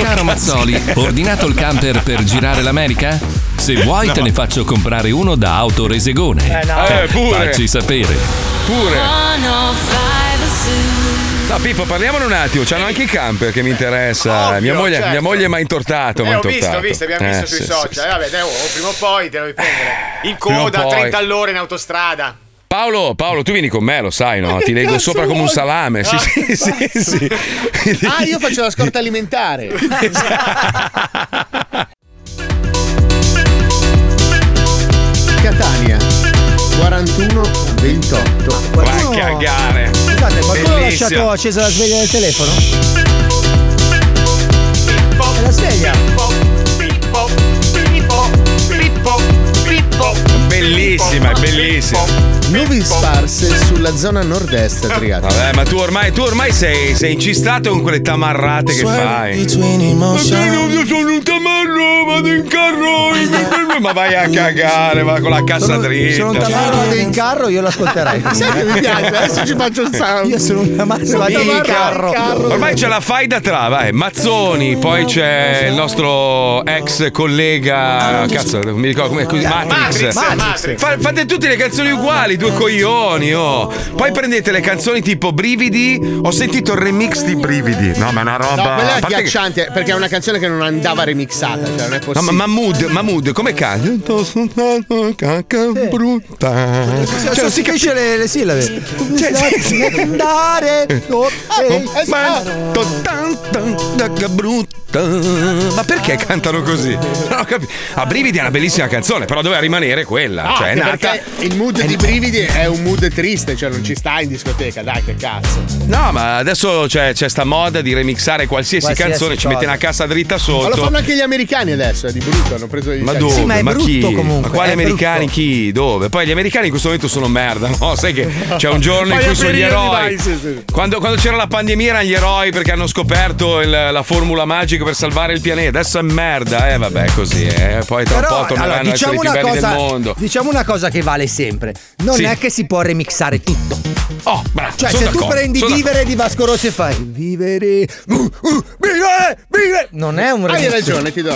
Caro Mazzoli, ordinato il camper per girare l'America? Se vuoi te ne faccio comprare uno da Autoresegone. Eh, no. Eh, pure. Facci sapere. Pure. No, Pippo, parliamone un attimo. C'hanno anche i camper che mi interessa. Ovvio, mia, moglie, certo. mia moglie mi ha intortato. mi Eh, ha ho visto, visto, abbiamo visto Eh, sui sì, social. sì, Eh, vabbè, dai, oh, prima o poi te lo devi prendere. In coda, poi. 30 all'ora in autostrada. Paolo, Paolo, tu vieni con me, lo sai, no? Ti leggo <laughs> sopra come un vuoi? salame. Sì, Ah. sì, sì, <laughs> sì. Ah, io faccio la scorta alimentare. <laughs> Catania 41 28. Vai a cagare. Scusate, qualcuno ha lasciato accesa la sveglia del telefono? È la sveglia. Bellissima, è bellissima. Nubi sparse sulla zona nord-est, Triato. Vabbè, ma tu ormai, tu ormai sei, sei incistato con quelle tamarrate che fai. Ma io sono un tamarro, vado in carro. Ma vai a cagare, va con la cassa Sono, dritta. sono un tamarro vado in carro, io l'ascolterei. <laughs> Sai che mi piace? Adesso ci faccio il sound. Io sono un tamarro vado in carro. Ormai c'è la faida tra, vai, Mazzoni, poi c'è il nostro ex collega, cazzo, non mi ricordo come così, Matrix. Matrix, Matrix. Fa- fate tutte le canzoni uguali, due coglioni, oh. Poi prendete le canzoni tipo Brividi, ho sentito il remix di Brividi. No, ma è una roba No, quella è parte che- agghiacciante perché è una canzone che non andava remixata, cioè non è No, possibile. ma Mahmood, Mahmood, come canta? Cacca brutta. Cioè, non si capisce le, le sillabe. Cioè. Andare. ehi, Ma cacca brutta. Ma perché cantano così? Non ho capito. A Brividi è una bellissima canzone, però doveva rimanere quella. Ah, cioè, è nata. il mood di Brividi lì è un mood triste, cioè non ci sta in discoteca, dai, che cazzo. No, ma adesso c'è, c'è sta moda di remixare qualsiasi, Qualsiasi canzone, ci cosa. metti una cassa dritta Ma lo sotto. fanno anche gli americani adesso, è di brutto, hanno preso gli Ma italiani. dove? ma chi? ma quali americani? Chi? Dove? Poi gli americani in questo momento sono merda, no? Sai che c'è un giorno in Poi cui sono gli eroi. vai, sì, sì. Quando, quando c'era la pandemia erano gli eroi perché hanno scoperto il- la formula magica per salvare il pianeta. Adesso è merda, eh vabbè, così. Eh. Poi tra un po' torneranno allora, a essere diciamo i più una, belli del mondo. diciamo una cosa che vale sempre. Non Sì. è che si può remixare tutto. Oh, bravo. Cioè, sono se tu d'accordo, prendi sono vivere di Vasco Rossi e fai vivere. uh, uh, vivere, vivere. Non è un remix.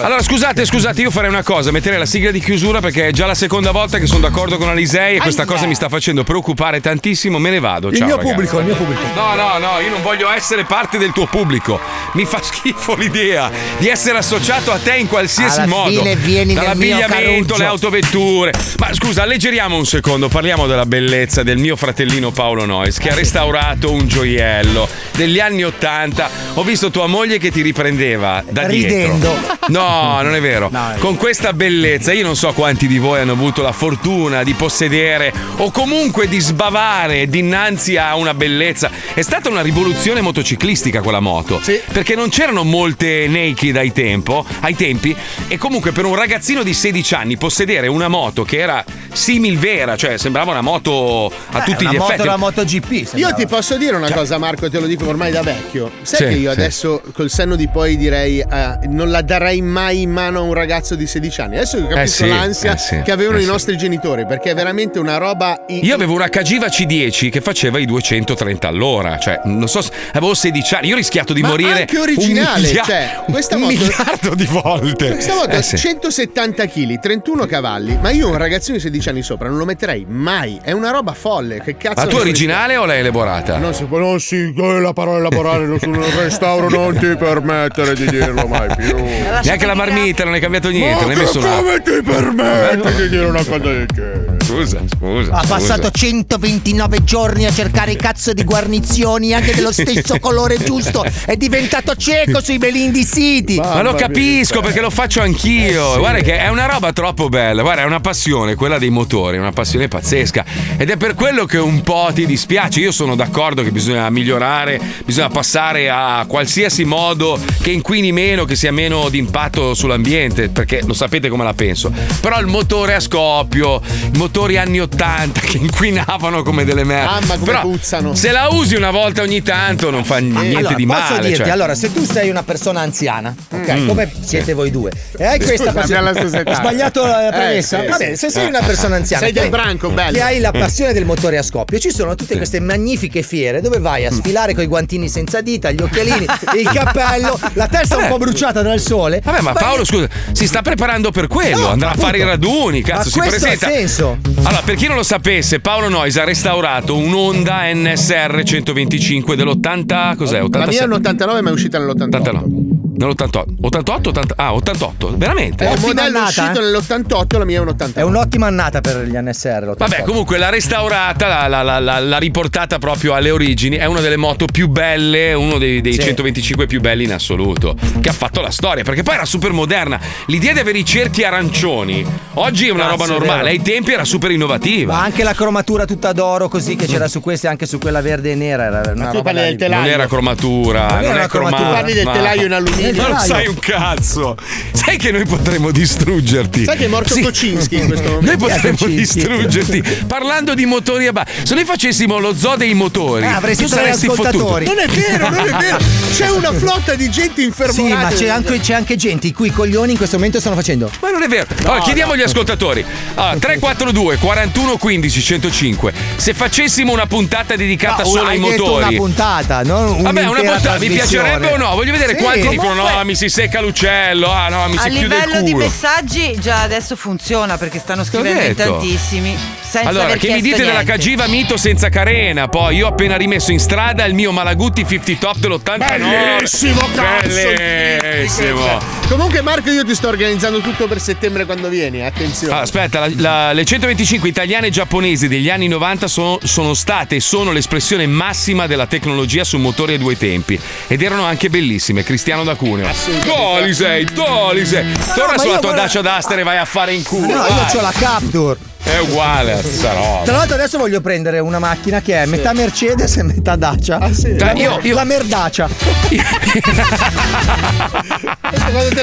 Allora, scusate, scusate, io farei una cosa: metterei la sigla di chiusura perché è già la seconda volta che sono d'accordo con Alisei e questa cosa mi sta facendo preoccupare tantissimo. Me ne vado. Il Ciao, mio ragazzi. pubblico, il mio pubblico. No, no, no, io non voglio essere parte del tuo pubblico. Mi fa schifo l'idea di essere associato a te in qualsiasi Alla modo. fine vieni Dall'abbigliamento, le autovetture. Ma scusa, alleggeriamo un secondo, parliamo della bellezza del mio fratellino Paolo Nois che ha restaurato un gioiello degli anni Ottanta. Ho visto tua moglie che ti riprendeva da Ridendo. dietro. No, non è vero. Con questa bellezza, io non so quanti di voi hanno avuto la fortuna di possedere o comunque di sbavare dinanzi a una bellezza. È stata una rivoluzione motociclistica quella moto. Perché non c'erano molte naked ai, tempo, ai tempi. E comunque per un ragazzino di 16 anni possedere una moto che era simil vera, cioè sembrava una moto a tutti una gli moto effetti. da MotoGP. Io sembrava. ti posso dire una cosa, Marco, te lo dico ormai da vecchio. Sai Sì, che io sì. adesso, col senno di poi, direi eh, non la darei mai in mano a un ragazzo di 16 anni. Adesso io capisco sì, l'ansia eh sì, che avevano eh i sì. nostri genitori, perché è veramente una roba. in- Io avevo una Cagiva C10 che faceva i 230 all'ora, cioè non so, se- avevo 16 anni, io ho rischiato di Ma morire anche originale, un, milia- cioè, questa un moto- miliardo di volte. Questa moto Eh ha sì. 170 kg, 31 cavalli, ma io un ragazzino di 16 anni sopra non lo metterei mai. È una roba folle. Che cazzo Ma tu ne è originale o l'hai elaborata? Non si può, non si, la parola elaborare non sul restauro non ti permettere di dirlo mai più. Neanche la marmita, non hai cambiato niente, non hai messo una. come ti permetti di dire una cosa del genere? Scusa, scusa. Ha scusa. passato 129 giorni a cercare cazzo di guarnizioni anche dello stesso colore giusto. È diventato cieco sui Melindi City. Ma lo capisco perché lo faccio anch'io. Guarda che è una roba troppo bella. Guarda, è una passione, quella dei motori, è una passione pazzesca. Ed è per quello che un po' ti dispiace. Io sono d'accordo che bisogna migliorare, bisogna passare a qualsiasi modo che inquini meno, che sia meno di impatto sull'ambiente, perché lo sapete come la penso. Però il motore a scoppio, i motori anni 80 che inquinavano come delle merde. Mamma, come Però puzzano. Se la usi una volta ogni tanto non fa niente allora, di posso male. dirti, cioè. allora, se tu sei una persona anziana, ok, Mm. come siete voi due, e hai questa passione. Ho sbagliato la Eh, premessa? sì, Va sì. bene, se sei una persona anziana, Sei del branco, bello. Che hai la passione del motore a scoppio, ci sono tutte queste magnifiche fiere dove vai a Mm. sfilare con i guantini senza dita, gli occhialini, <laughs> il cappello, la testa un Vabbè. po' bruciata dal sole. Vabbè, ma Paolo, scusa, si sta preparando per quello. No, andrà a appunto. fare i raduni. Cazzo, Ma si questo presenta. ha senso. Allora, per chi non lo sapesse, Paolo Nois ha restaurato un Honda NSR 125 dell'80. Cos'è? La 87? mia è un 89, ma è uscita nell'88. 89. Nell'88. 88, 80 Ah, 88. Veramente? È un Ottima modello annata, uscito eh. nell'88, la mia è un 89. È un'ottima annata per gli NSR. l'88. Vabbè, comunque l'ha restaurata, l'ha, l'ha- l'ha- l'ha- l'ha riportata proprio alle origini. È una delle moto più belle, uno dei, dei Sì. 125 più belli in assoluto. Che ha fatto la storia, perché poi era super moderna. L'idea di avere i cerchi arancioni oggi è una Cazzo, roba è normale. Ai tempi era super innovativa. Ma anche la cromatura tutta d'oro così che c'era su queste, anche su quella verde e nera. Era una tu roba parli del telaio. Non era cromatura, Non non, era cromatura. cromata. Parli del Ma- telaio in alluminio. Ma non sai un cazzo. Sai che noi potremmo distruggerti. Sai che è morto Sì. Kocinski in questo <laughs> Noi momento? potremmo Kocinski? distruggerti parlando di motori a base. Se noi facessimo lo zoo dei motori, Eh, avresti tu saresti fottuto. ascoltatori. Non è vero, non è <laughs> vero. C'è una flotta di gente Sì, infermata. ma c'è anche, c'è anche gente i cui coglioni in questo momento stanno facendo. Ma non è vero. Allora, chiediamo agli ascoltatori. Allora, 342 41 15 105. Se facessimo una puntata dedicata No, solo ai motori. una puntata, non Vabbè, una puntata vi piacerebbe o no? Voglio vedere Sì. quanti dicono Comunque- no, mi si secca l'uccello, ah no, mi A si chiude il livello di culo. messaggi già adesso funziona perché stanno scrivendo in tantissimi. Senza Allora, che mi dite della niente. Cagiva Mito senza carena? Poi io ho appena rimesso in strada il mio Malagutti 50 Top dell'89. Bellissimo, cazzo! Bellissimo. Comunque, Marco, io ti sto organizzando tutto per settembre quando vieni. Attenzione. Ah, aspetta, la- la- le 125 italiane e giapponesi degli anni 90 sono, sono state e sono l'espressione massima della tecnologia su motori a due tempi. Ed erano anche bellissime. Cristiano da Cuneo. Tolisei, Tolisei. Torna ma sulla io tua guarda- Dacia Duster e vai a fare in culo. No, io vai. ho la Capture. È uguale, la stessa roba. Tra l'altro adesso voglio prendere una macchina che è metà Mercedes e metà Dacia. Ah, Cioè, io- io- La merdacia.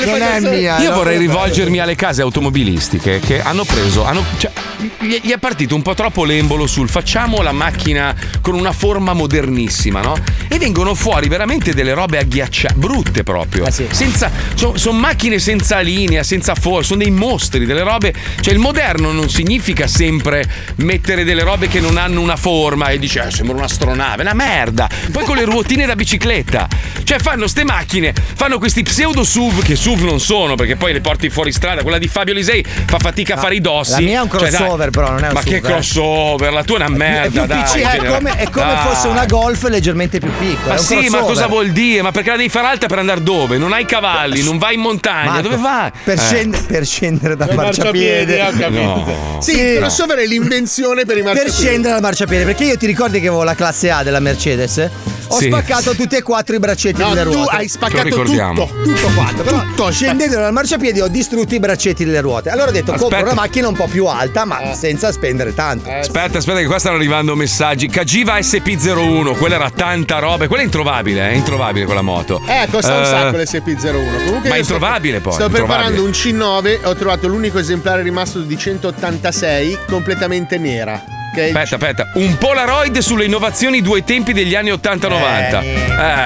Non è mia. Io no? vorrei rivolgermi alle case automobilistiche che hanno preso, hanno, cioè, gli è partito un po' troppo l'embolo sul facciamo la macchina con una forma modernissima, no? E vengono fuori veramente delle robe agghiacciate, brutte proprio. Senza, sono macchine senza linea, senza forma, sono dei mostri, delle robe. Cioè il moderno non significa sempre mettere delle robe che non hanno una forma e dice eh, sembra un'astronave, una merda. Poi con le ruotine da bicicletta. Cioè fanno ste macchine, fanno questi pseudo SUV che SUV non sono perché poi le porti fuori strada. Quella di Fabio Lisei fa fatica a fare i dossi. La mia è un Cioè, dai, crossover, però, non è un Ma SUV, che eh. crossover? La tua è una merda, è dai. piccina, è come, è come Dai. fosse una golf leggermente più piccola. Ma è un sì, ma crossover. cosa vuol dire? Ma perché la devi fare alta per andare dove? Non hai cavalli, non vai in montagna, Marco, dove vai? Per, Eh. scend- per scendere dal Dal marciapiede. marciapiede, ho capito. No. Sì, il crossover è l'invenzione per i Per marciapiedi. scendere dal marciapiede, perché io ti ricordi che avevo la classe A della Mercedes? Ho Sì. spaccato tutti e quattro i braccetti No, delle tu ruote. hai spaccato tutto. Tutto quanto. Però scendendo dal marciapiede ho distrutto i braccetti delle ruote. Allora ho detto compro Aspetta. una macchina un po' più alta, ma senza spendere tanto. Aspetta, aspetta, che qua stanno arrivando messaggi. Cagiva SP01, quella era tanta roba. Quella è introvabile, è introvabile quella moto. Eh, costa un Eh, sacco l'SP01. Comunque ma sto- introvabile poi, Sto introvabile. preparando un C9 e ho trovato l'unico esemplare rimasto di 186 completamente nera. Che Aspetta, aspetta, un Polaroid sulle innovazioni due tempi degli anni 80-90.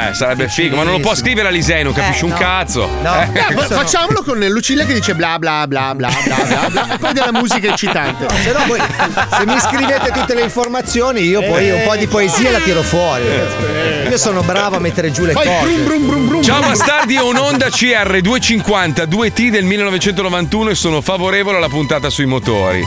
Eh, sarebbe figo, ma non lo può scrivere Alisei, non capisci Eh, un no. cazzo. No, Eh, Eh, fa- facciamolo con Lucilla che dice bla bla bla bla bla bla, bla e poi della musica eccitante. Se no, voi, se mi scrivete tutte le informazioni, io poi un po' di poesia la tiro fuori. Io sono bravo a mettere giù le Poi cose. brum brum brum brum. Ciao Bastardi, ho un'Honda CR 250 2T del 1991 e sono favorevole alla puntata sui motori.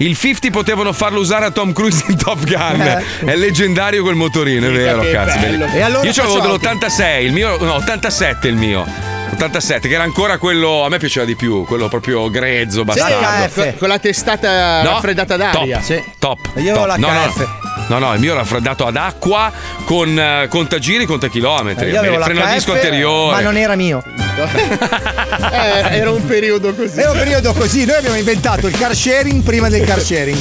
Il 50 potevano farlo usare a Tom Cruise in Top Gun. Eh. È leggendario quel motorino, è vero, cazzo. bello. E allora Io facciamo- dell'86, il mio. No, 87 il mio. 87, che era ancora quello. A me piaceva di più, quello proprio grezzo, bastardo. Con, con la testata No, raffreddata d'aria. Top, top. Io top. ho la no, no, KF. no, no, il mio era raffreddato ad acqua con eh, contagiri, contachilometri. Io avevo la freno a disco anteriore. ma non era mio. <laughs> Eh, era un periodo così. Era un periodo così. Noi abbiamo inventato il car sharing prima del car sharing.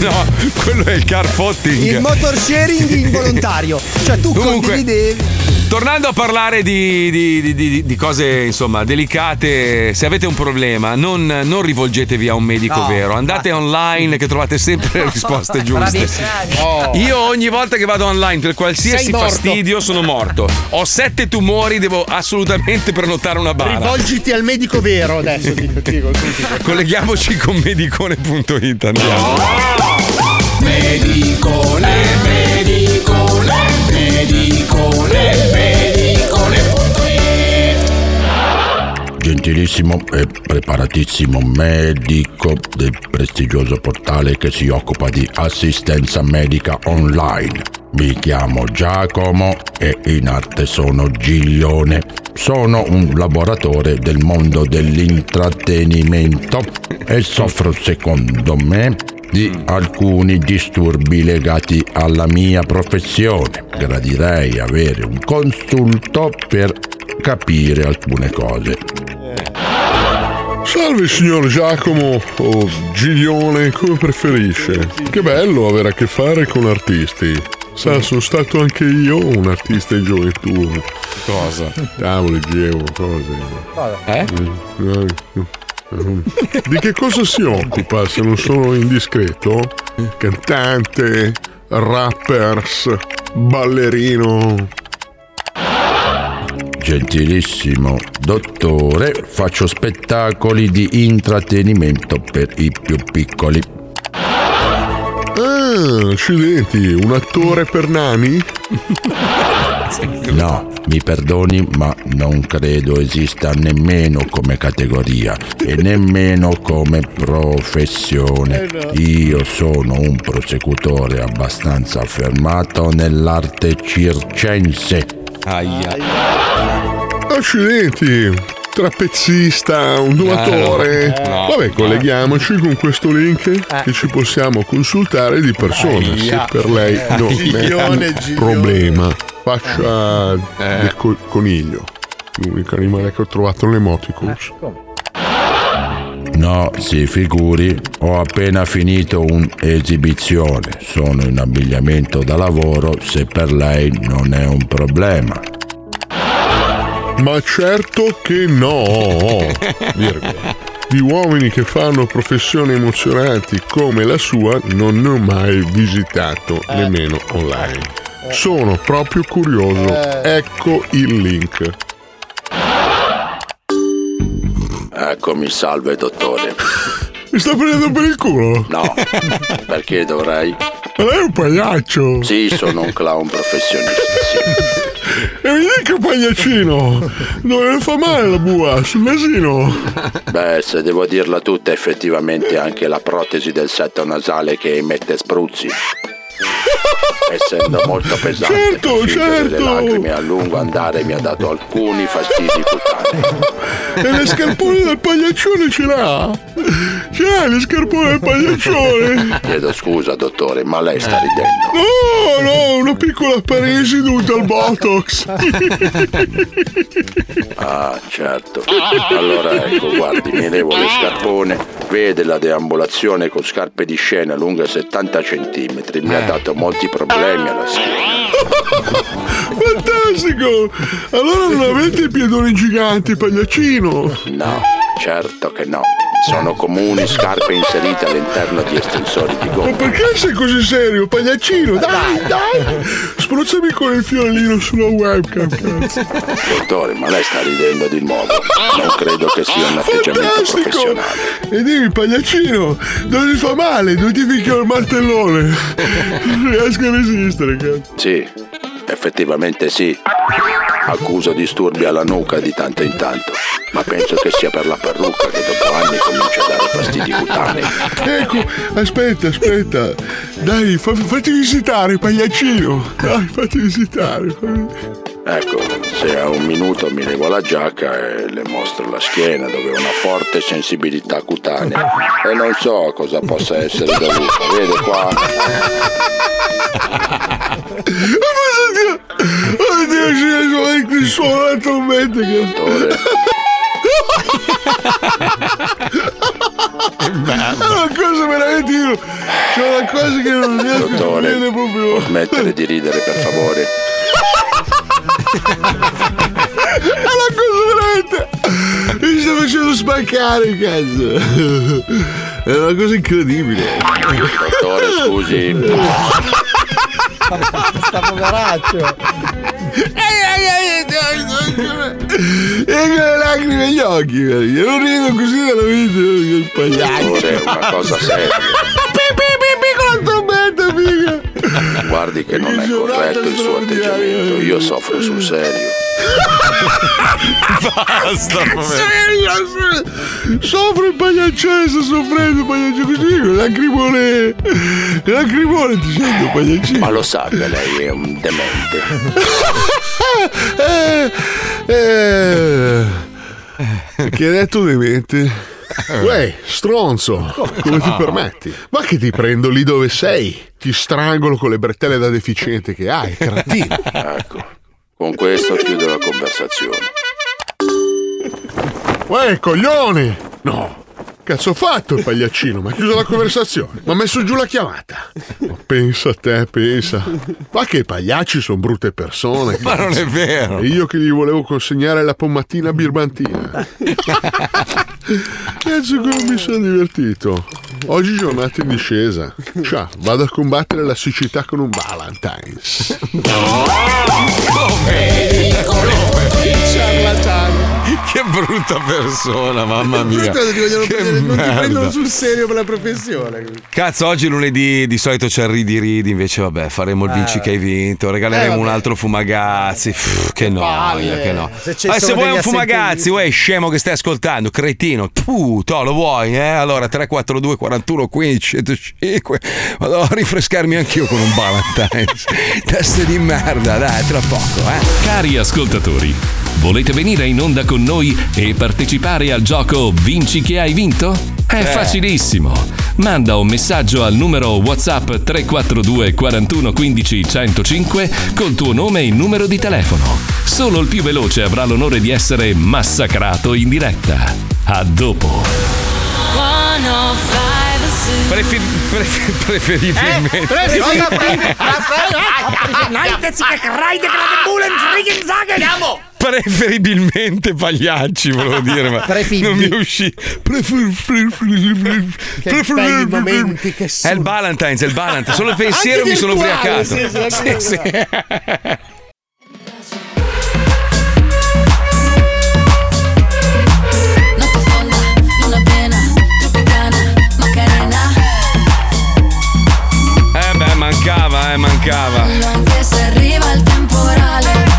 No, quello è il car footing. Il motor sharing <laughs> involontario. Cioè tu Comunque, condividevi. Tornando a parlare di, di- di- di- di cose insomma delicate, se avete un problema non, non rivolgetevi a un medico No. vero, andate online che trovate sempre le risposte <laughs> giuste. Oh. Io ogni volta che vado online per qualsiasi fastidio sono morto. Ho sette tumori, devo assolutamente prenotare una bara. Rivolgiti al medico vero adesso. Dico, dico, dico. Colleghiamoci con medicone.it andiamo. Medicone, Gentilissimo e preparatissimo medico del prestigioso portale che si occupa di assistenza medica online. Mi chiamo Giacomo e in arte sono Giglione. Sono un lavoratore del mondo dell'intrattenimento e soffro, secondo me, di alcuni disturbi legati alla mia professione. Gradirei avere un consulto per capire alcune cose. Salve signor Giacomo o Giglione, come preferisce. Che bello avere a che fare con artisti. Sa, sono stato anche io un artista in gioventù. Cosa? Tavoli, leggevo, cose. Eh? Di che cosa si occupa se non sono indiscreto? Cantante, rappers, ballerino. Gentilissimo dottore, faccio spettacoli di intrattenimento per i più piccoli. Ah, accidenti, un attore per nani? <laughs> No, mi perdoni, ma non credo esista nemmeno come categoria e nemmeno come professione. Io sono un prosecutore abbastanza affermato nell'arte circense. Accidenti, trapezzista, ondulatore. Eh, no. Vabbè, colleghiamoci con questo link che ci possiamo consultare di persona. Aia. Se per lei Eh. non Giglione, è Giglione. problema. Faccia del co- coniglio. L'unico animale che ho trovato nell'emoticons. No, si figuri, ho appena finito un'esibizione. Sono in abbigliamento da lavoro, se per lei non è un problema. Ma certo che no! Virgola. Di uomini che fanno professioni emozionanti come la sua non ne ho mai visitato nemmeno online. Sono proprio curioso. Ecco il link. Eccomi, salve dottore. Mi sta prendendo per il culo? No, perché dovrei? Ma lei è un pagliaccio! Sì, sono un clown professionista, sì. E mi dica pagliaccino! Dove le fa male la bua? Sul nasino? Beh, se devo dirla tutta, effettivamente anche la protesi del setto nasale che emette spruzzi. <laughs> Essendo molto pesante, Certo, certo. le lacrime a lungo andare mi ha dato alcuni fastidi cutanei. E le scarpone del pagliaccione ce l'ha? Ce l'ha le scarpone del pagliaccione? Chiedo scusa, dottore, ma lei sta ridendo. No, no, una piccola paresi dovuta al Botox. <laughs> Ah, certo. Allora ecco, guardi, mi levo le scarpone, vede la deambulazione con scarpe di scena lunghe 70 cm. Mi ha dato molti problemi alla schiena. <laughs> Fantastico! Allora non avete i piedoni giganti, pagliaccino? No, certo che no. Sono comuni scarpe inserite all'interno di estensori di Ma gomma. perché sei così serio, pagliaccino? Dai, dai! Spruzzami con il fiorellino sulla webcam, cazzo. Dottore, ma lei sta ridendo di nuovo. Non credo che sia un atteggiamento Fantastico! professionale. E dimmi, pagliaccino, dove ti fa male? Dove ti picchia il martellone? Non <laughs> riesco a resistere, cazzo. Sì, effettivamente sì. Accuso disturbi alla nuca di tanto in tanto, ma penso che sia per la parrucca che dopo anni comincia a dare fastidi cutanei. Ecco, aspetta, aspetta. Dai, fa- fatti visitare, pagliaccino. Dai, fatti visitare. fammi- Ecco, se ha un minuto mi levo la giacca e le mostro la schiena dove ho una forte sensibilità cutanea e non so a cosa possa essere dovuta. Vede qua? Oddio, ci suona la. È una cosa veramente io. C'è una cosa che non riesco a capire proprio. smettere di ridere per favore? Cosa veramente. Mi sta facendo spaccare, cazzo. È una cosa incredibile. Dottore, scusi. Sta poveraccio. E con le lacrime agli occhi, io non rido così dalla vita, il pagliaccio. È una cosa seria. Pi, pi, pi, pi, con la trombetta, figa. Guardi che non è corretto il suo atteggiamento, io soffro sul serio. Basta, Serio, soffro il pagliaccione, sto soffrendo il le lacrimone. Le lacrimone ti sento pagliaccino. Ma lo sa che lei è un demente. <laughs> eh, eh, che hai detto demente? <laughs> Uè, stronzo, come ti permetti? Ma che ti prendo lì dove sei? Ti strangolo con le bretelle da deficiente che hai, cretino. <laughs> Ecco, con questo chiudo la conversazione. Uè, coglione! No, cazzo ho fatto il pagliaccino? Ma ha chiuso la conversazione? Mi ha messo giù la chiamata. Ma pensa a te, pensa. Ma che i pagliacci sono brutte persone. Ma non è vero. E io che gli volevo consegnare la pommatina birbantina. Cazzo come mi sono divertito. Oggi giornata in discesa. Ciao, vado a combattere la siccità con un Valentine's. <laughs> Che brutta persona, mamma mia. Cosa ti vogliono Che prendere? Non ti prendono sul serio per la professione. Cazzo, oggi lunedì di solito c'è il ridi ridi, invece vabbè, faremo il vinci Eh. che hai vinto, regaleremo Eh, un altro fumagazzi. Pff, che noia, che no. Se Se, ci se vuoi un fumagazzi, uè, scemo che stai ascoltando, cretino, tu, to, lo vuoi, eh? Allora 342 41 15 105. Vado a rinfrescarmi anch'io con un Valentine's. <laughs> Teste di merda, dai, tra poco, eh. Cari ascoltatori, volete venire in onda con noi e partecipare al gioco Vinci che hai vinto? È Eh. facilissimo. Manda un messaggio al numero WhatsApp 342 41 15 105 col tuo nome e numero di telefono. Solo il più veloce avrà l'onore di essere massacrato in diretta. A dopo. Prefi- prefi- <laughs> preferibilmente. Eh? Andiamo! Preferibilmente pagliacci, volevo dire, ma Prefigli. non mi uscì. Prefer- prefer- belli momenti che È il Valentine's, è il Valentine's. Solo il pensiero mi sono ubriacato. sì, sì, mancava, eh, mancava. Anche se arriva il temporale.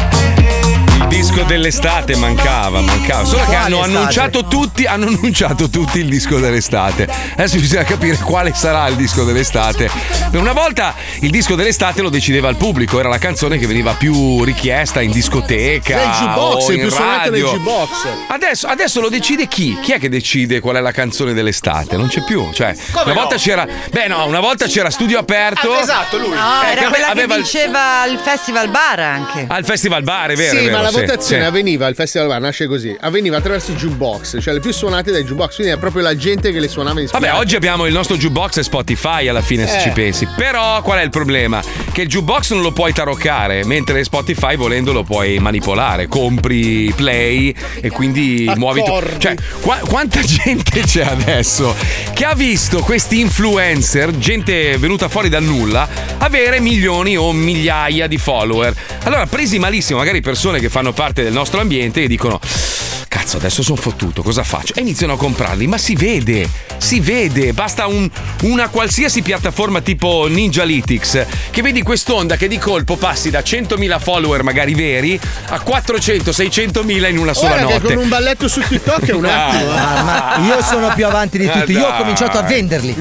Il disco dell'estate mancava, mancava. Solo che hanno annunciato tutti, hanno annunciato tutti il disco dell'estate. Adesso bisogna capire quale sarà il disco dell'estate. Per una volta il disco dell'estate lo decideva il pubblico, era la canzone che veniva più richiesta in discoteca. Nel G-Box, o il in più suonato nel radio. G-Box. Adesso, adesso lo decide chi? Chi è che decide qual è la canzone dell'estate? Non c'è più. Cioè, Come una no? volta c'era. Beh, no, una volta c'era studio aperto. esatto, lui. No, Eh, era che quella aveva che vinceva il festival bar anche. Al festival bar, è vero. sì, è vero, ma la sì, votazione sì. avveniva, il festival bar nasce così, avveniva attraverso i jukebox, cioè le più suonate dai jukebox, quindi è proprio la gente che le suonava in spiaggia. Vabbè, oggi abbiamo il nostro jukebox e Spotify alla fine, se Eh. ci pensi. Però qual è il problema? Che il jukebox non lo puoi taroccare, mentre Spotify volendo lo puoi manipolare. Compri play e quindi muovi tu. Accordi. Cioè, qua- quanta <laughs> gente c'è adesso che ha visto questi influencer, gente venuta fuori dal nulla, avere milioni o migliaia di follower. Allora, presi malissimo, magari persone che fanno parte del nostro ambiente e dicono. Cazzo, adesso sono fottuto, cosa faccio? E iniziano a comprarli, ma si vede, si vede, basta un- una qualsiasi piattaforma tipo Ninjalytics che vedi quest'onda che di colpo passi da 100.000 follower magari veri a 400-600.000 in una sola che notte. con un balletto su TikTok è un Dai. attimo. Ah, ma io sono più avanti di tutti. Io ho cominciato a venderli.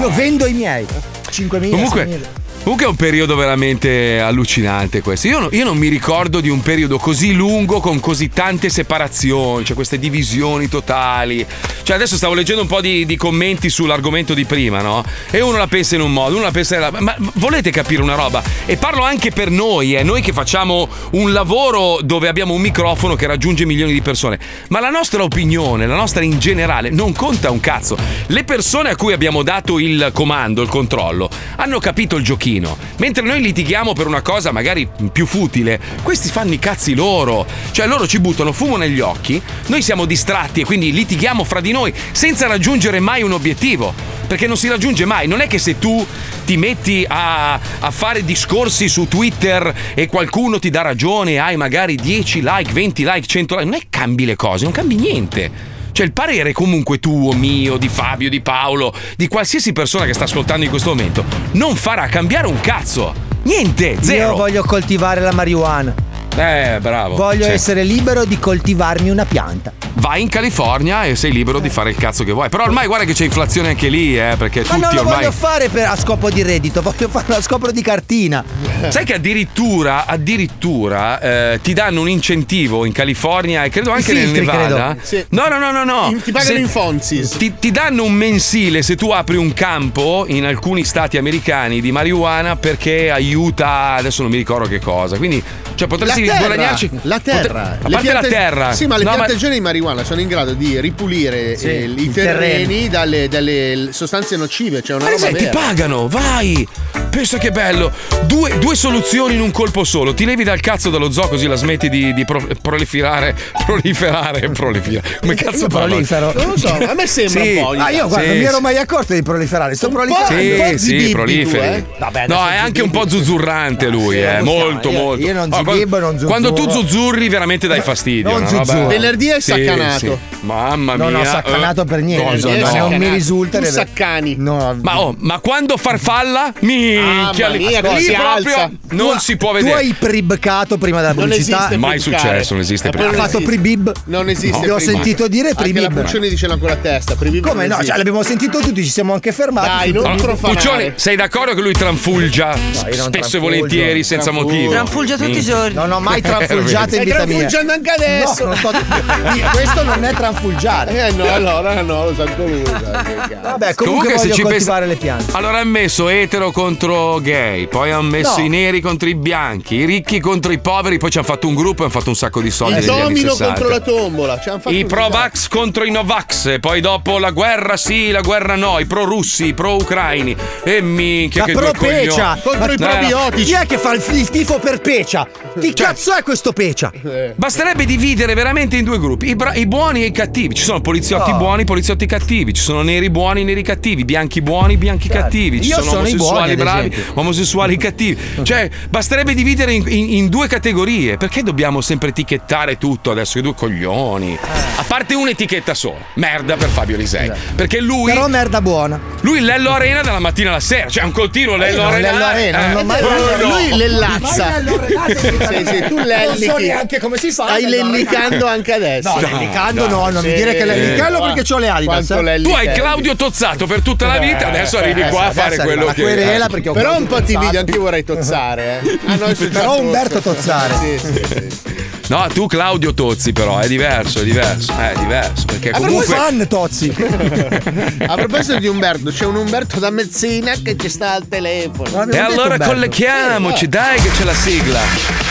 Io vendo i miei. 5.000. Comunque, 6.000. Comunque è un periodo veramente allucinante questo. Io, io non mi ricordo di un periodo così lungo con così tante separazioni, cioè queste divisioni totali. Cioè adesso stavo leggendo un po' di, di commenti sull'argomento di prima, no? E uno la pensa in un modo, uno la pensa nell'altro. Ma volete capire una roba? E parlo anche per noi, eh, noi che facciamo un lavoro dove abbiamo un microfono che raggiunge milioni di persone. Ma la nostra opinione, la nostra in generale, non conta un cazzo. Le persone a cui abbiamo dato il comando, il controllo, hanno capito il giochino. Mentre noi litighiamo per una cosa magari più futile, questi fanno i cazzi loro. Cioè loro ci buttano fumo negli occhi, noi siamo distratti e quindi litighiamo fra di noi senza raggiungere mai un obiettivo. Perché non si raggiunge mai. Non è che se tu ti metti a, a fare discorsi su Twitter e qualcuno ti dà ragione, hai magari 10 like, 20 like, 100 like, non è che cambi le cose, non cambi niente. Cioè il parere comunque tuo, mio, di Fabio, di Paolo, di qualsiasi persona che sta ascoltando in questo momento, non farà cambiare un cazzo. Niente, zero. Io voglio coltivare la marijuana. Eh, bravo. Voglio Sì. essere libero di coltivarmi una pianta. Vai in California e sei libero di fare il cazzo che vuoi. Però ormai guarda che c'è inflazione anche lì, eh, perché Ma tutti non lo ormai. voglio fare per- a scopo di reddito, voglio farlo a scopo di cartina. Sai che addirittura, addirittura eh, ti danno un incentivo in California e credo anche I nel filtri, Nevada. credo. Sì. No, no, no, no, no. Ti pagano in Fonzis. Ti, ti danno un mensile se tu apri un campo in alcuni stati americani di marijuana perché aiuta, adesso non mi ricordo che cosa. Quindi, cioè, potresti la terra, guadagnarci. la terra. potre- a Le parte piante- la terra. Sì, ma le No, piantagioni di marijuana sono in grado di ripulire Sì, eh, i terreni dalle, dalle sostanze nocive. Cioè una Ma roba ti pagano, vai! Pensa che bello! Due, due soluzioni in un colpo solo. Ti levi dal cazzo dallo zoo così la smetti di, di pro- proliferare. <laughs> Proliferare, proliferare. Come cazzo prolifero. Non lo so, a me sembra Sì. un po'. Ah, io guarda, Sì, non mi ero mai accorto di proliferare. Sto proliferando. un po' Sì, sì, tu, proliferi. eh. Vabbè, No, è anche un po' zuzzurrante lui, eh. Molto, molto. io non zibibbo, non Quando tu zuzzurro. zuzzurri, veramente dai fastidio. Non roba- zuzzurro. Venerdì è Sì, saccanato. sì. Mamma mia. Non ho saccanato eh. per niente. Cosa? Venerdì è No, non mi risulta. Tu saccani. No, Ma, oh, ma quando farfalla? Minchia, Mamma lì, mia, lì si proprio alza. non si può Tu vedere. hai pribcato prima della Non pubblicità. esiste Mai successo, non esiste poi Ha non fatto pribib. Non esiste. L'ho pribib. sentito dire Anche pribib. la Puccioni dice con la testa. Pribib Come non no? Cioè, l'abbiamo sentito tutti, ci siamo anche fermati. Dai, non pribib. profanare. Puccioni, sei d'accordo che lui tranfulgia non spesso e volentieri senza motivo? Tranfulgia tutti i giorni. Non ho mai tranfulgiato in Stai vita mia. tranfulgiando anche adesso. No, non sto- Questo non è tranfulgiare. Eh no, allora no, lo santo lui. Vabbè, comunque, voglio coltivare le piante. Allora hanno messo etero contro gay, poi hanno messo No. i neri contro i bianchi, i ricchi contro i poveri, poi ci hanno fatto un gruppo e hanno fatto un sacco di soldi Il domino 60. contro la tombola. Ci I pro-vax contro i no-vax, poi dopo la guerra sì, la guerra no, i pro-russi, i pro-ucraini. E minchia La che due pro-pecia coglioni. Ma- Eh, Chi è che fa il, il tifo per Pecia? Chi Cioè cazzo è questo Pecia? Basterebbe dividere veramente in due gruppi, i, bra- i buoni e i cattivi. Ci sono poliziotti No. buoni, poliziotti cattivi, ci sono neri buoni, neri cattivi, bianchi buoni, bianchi cattivi, ci Io sono, sono i buoni, omosessuali ad bravi, omosessuali cattivi. Cioè, basterebbe dividere in, in- in due categorie. Perché dobbiamo sempre etichettare tutto adesso? Che due coglioni. A parte un'etichetta sola, merda per Fabio Lisei. Perché lui. Però merda buona. Lui Lello Arena dalla mattina alla sera, c'è un continuo Lello no, Arena. Lello Arena, non ho mai- Oh, no. Lui lellazza. Sì, sì, tu lellichi. Non so neanche come si fa. Stai lellicando anche adesso. No, lellicando no, non mi dire che lellicando perché ho le Adidas. Quanto eh. Tu hai Claudio Tozzato per tutta la vita, adesso arrivi qua a fare quello che. eh. <laughs> Però un po' ti invidio, anche io vorrei tozzare. Eh. Ah, no, Però Umberto. Tozzare. Sì, sì, sì. No, tu Claudio Tozzi, però è diverso, è diverso. È diverso. Perché Ah, comunque. fan Tozzi. <laughs> A proposito di Umberto, c'è un Umberto da Mezzina che ci sta al telefono. E allora colleghiamoci, dai che c'è la sigla.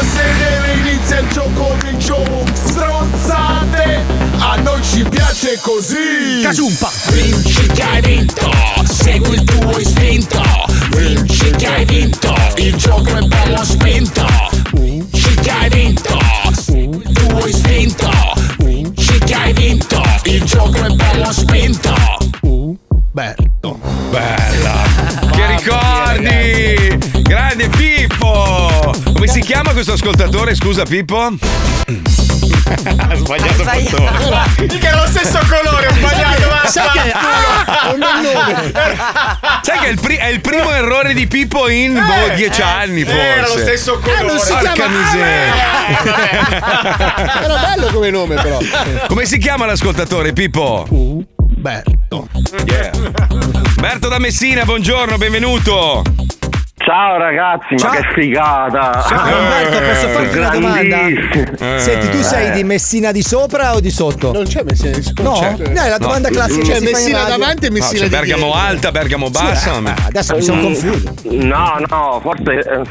A sedere, inizia il gioco dei show Stronzate, a noi ci piace così. Casumpa Vinci che hai vinto, segui il tuo istinto. Vinci che hai vinto, il gioco è bello spinto. Vinci che hai vinto, segui il tuo istinto. Vinci che hai vinto, il gioco è bello spinto. Umberto Bella. Che ricordi? Grande Pippo. Come si chiama questo ascoltatore? Scusa Pippo. Ha sbagliato bottone. Mica è lo stesso colore, ho sbagliato, ma Sai che nome. Sai che è il, pri- è il primo errore di Pippo in boh, dieci anni forse. era lo stesso colore. Eh, non si Porca chiama- miseria. Era bello come nome, però. Come si chiama l'ascoltatore Pippo? Yeah. Berto da Messina, buongiorno, benvenuto. Ciao ragazzi, Ciao. ma che figata! Ciao Umberto, posso farti una domanda? Grandissimo. Senti, tu sei Eh. di Messina di sopra o di sotto? Non c'è Messina di sopra. No? C'è. No, è la domanda No. classica. C'è Messina davanti e No, Messina c'è di Bergamo dietro. alta, Bergamo bassa. Ah, adesso mi sono confuso. No, no, forse eh,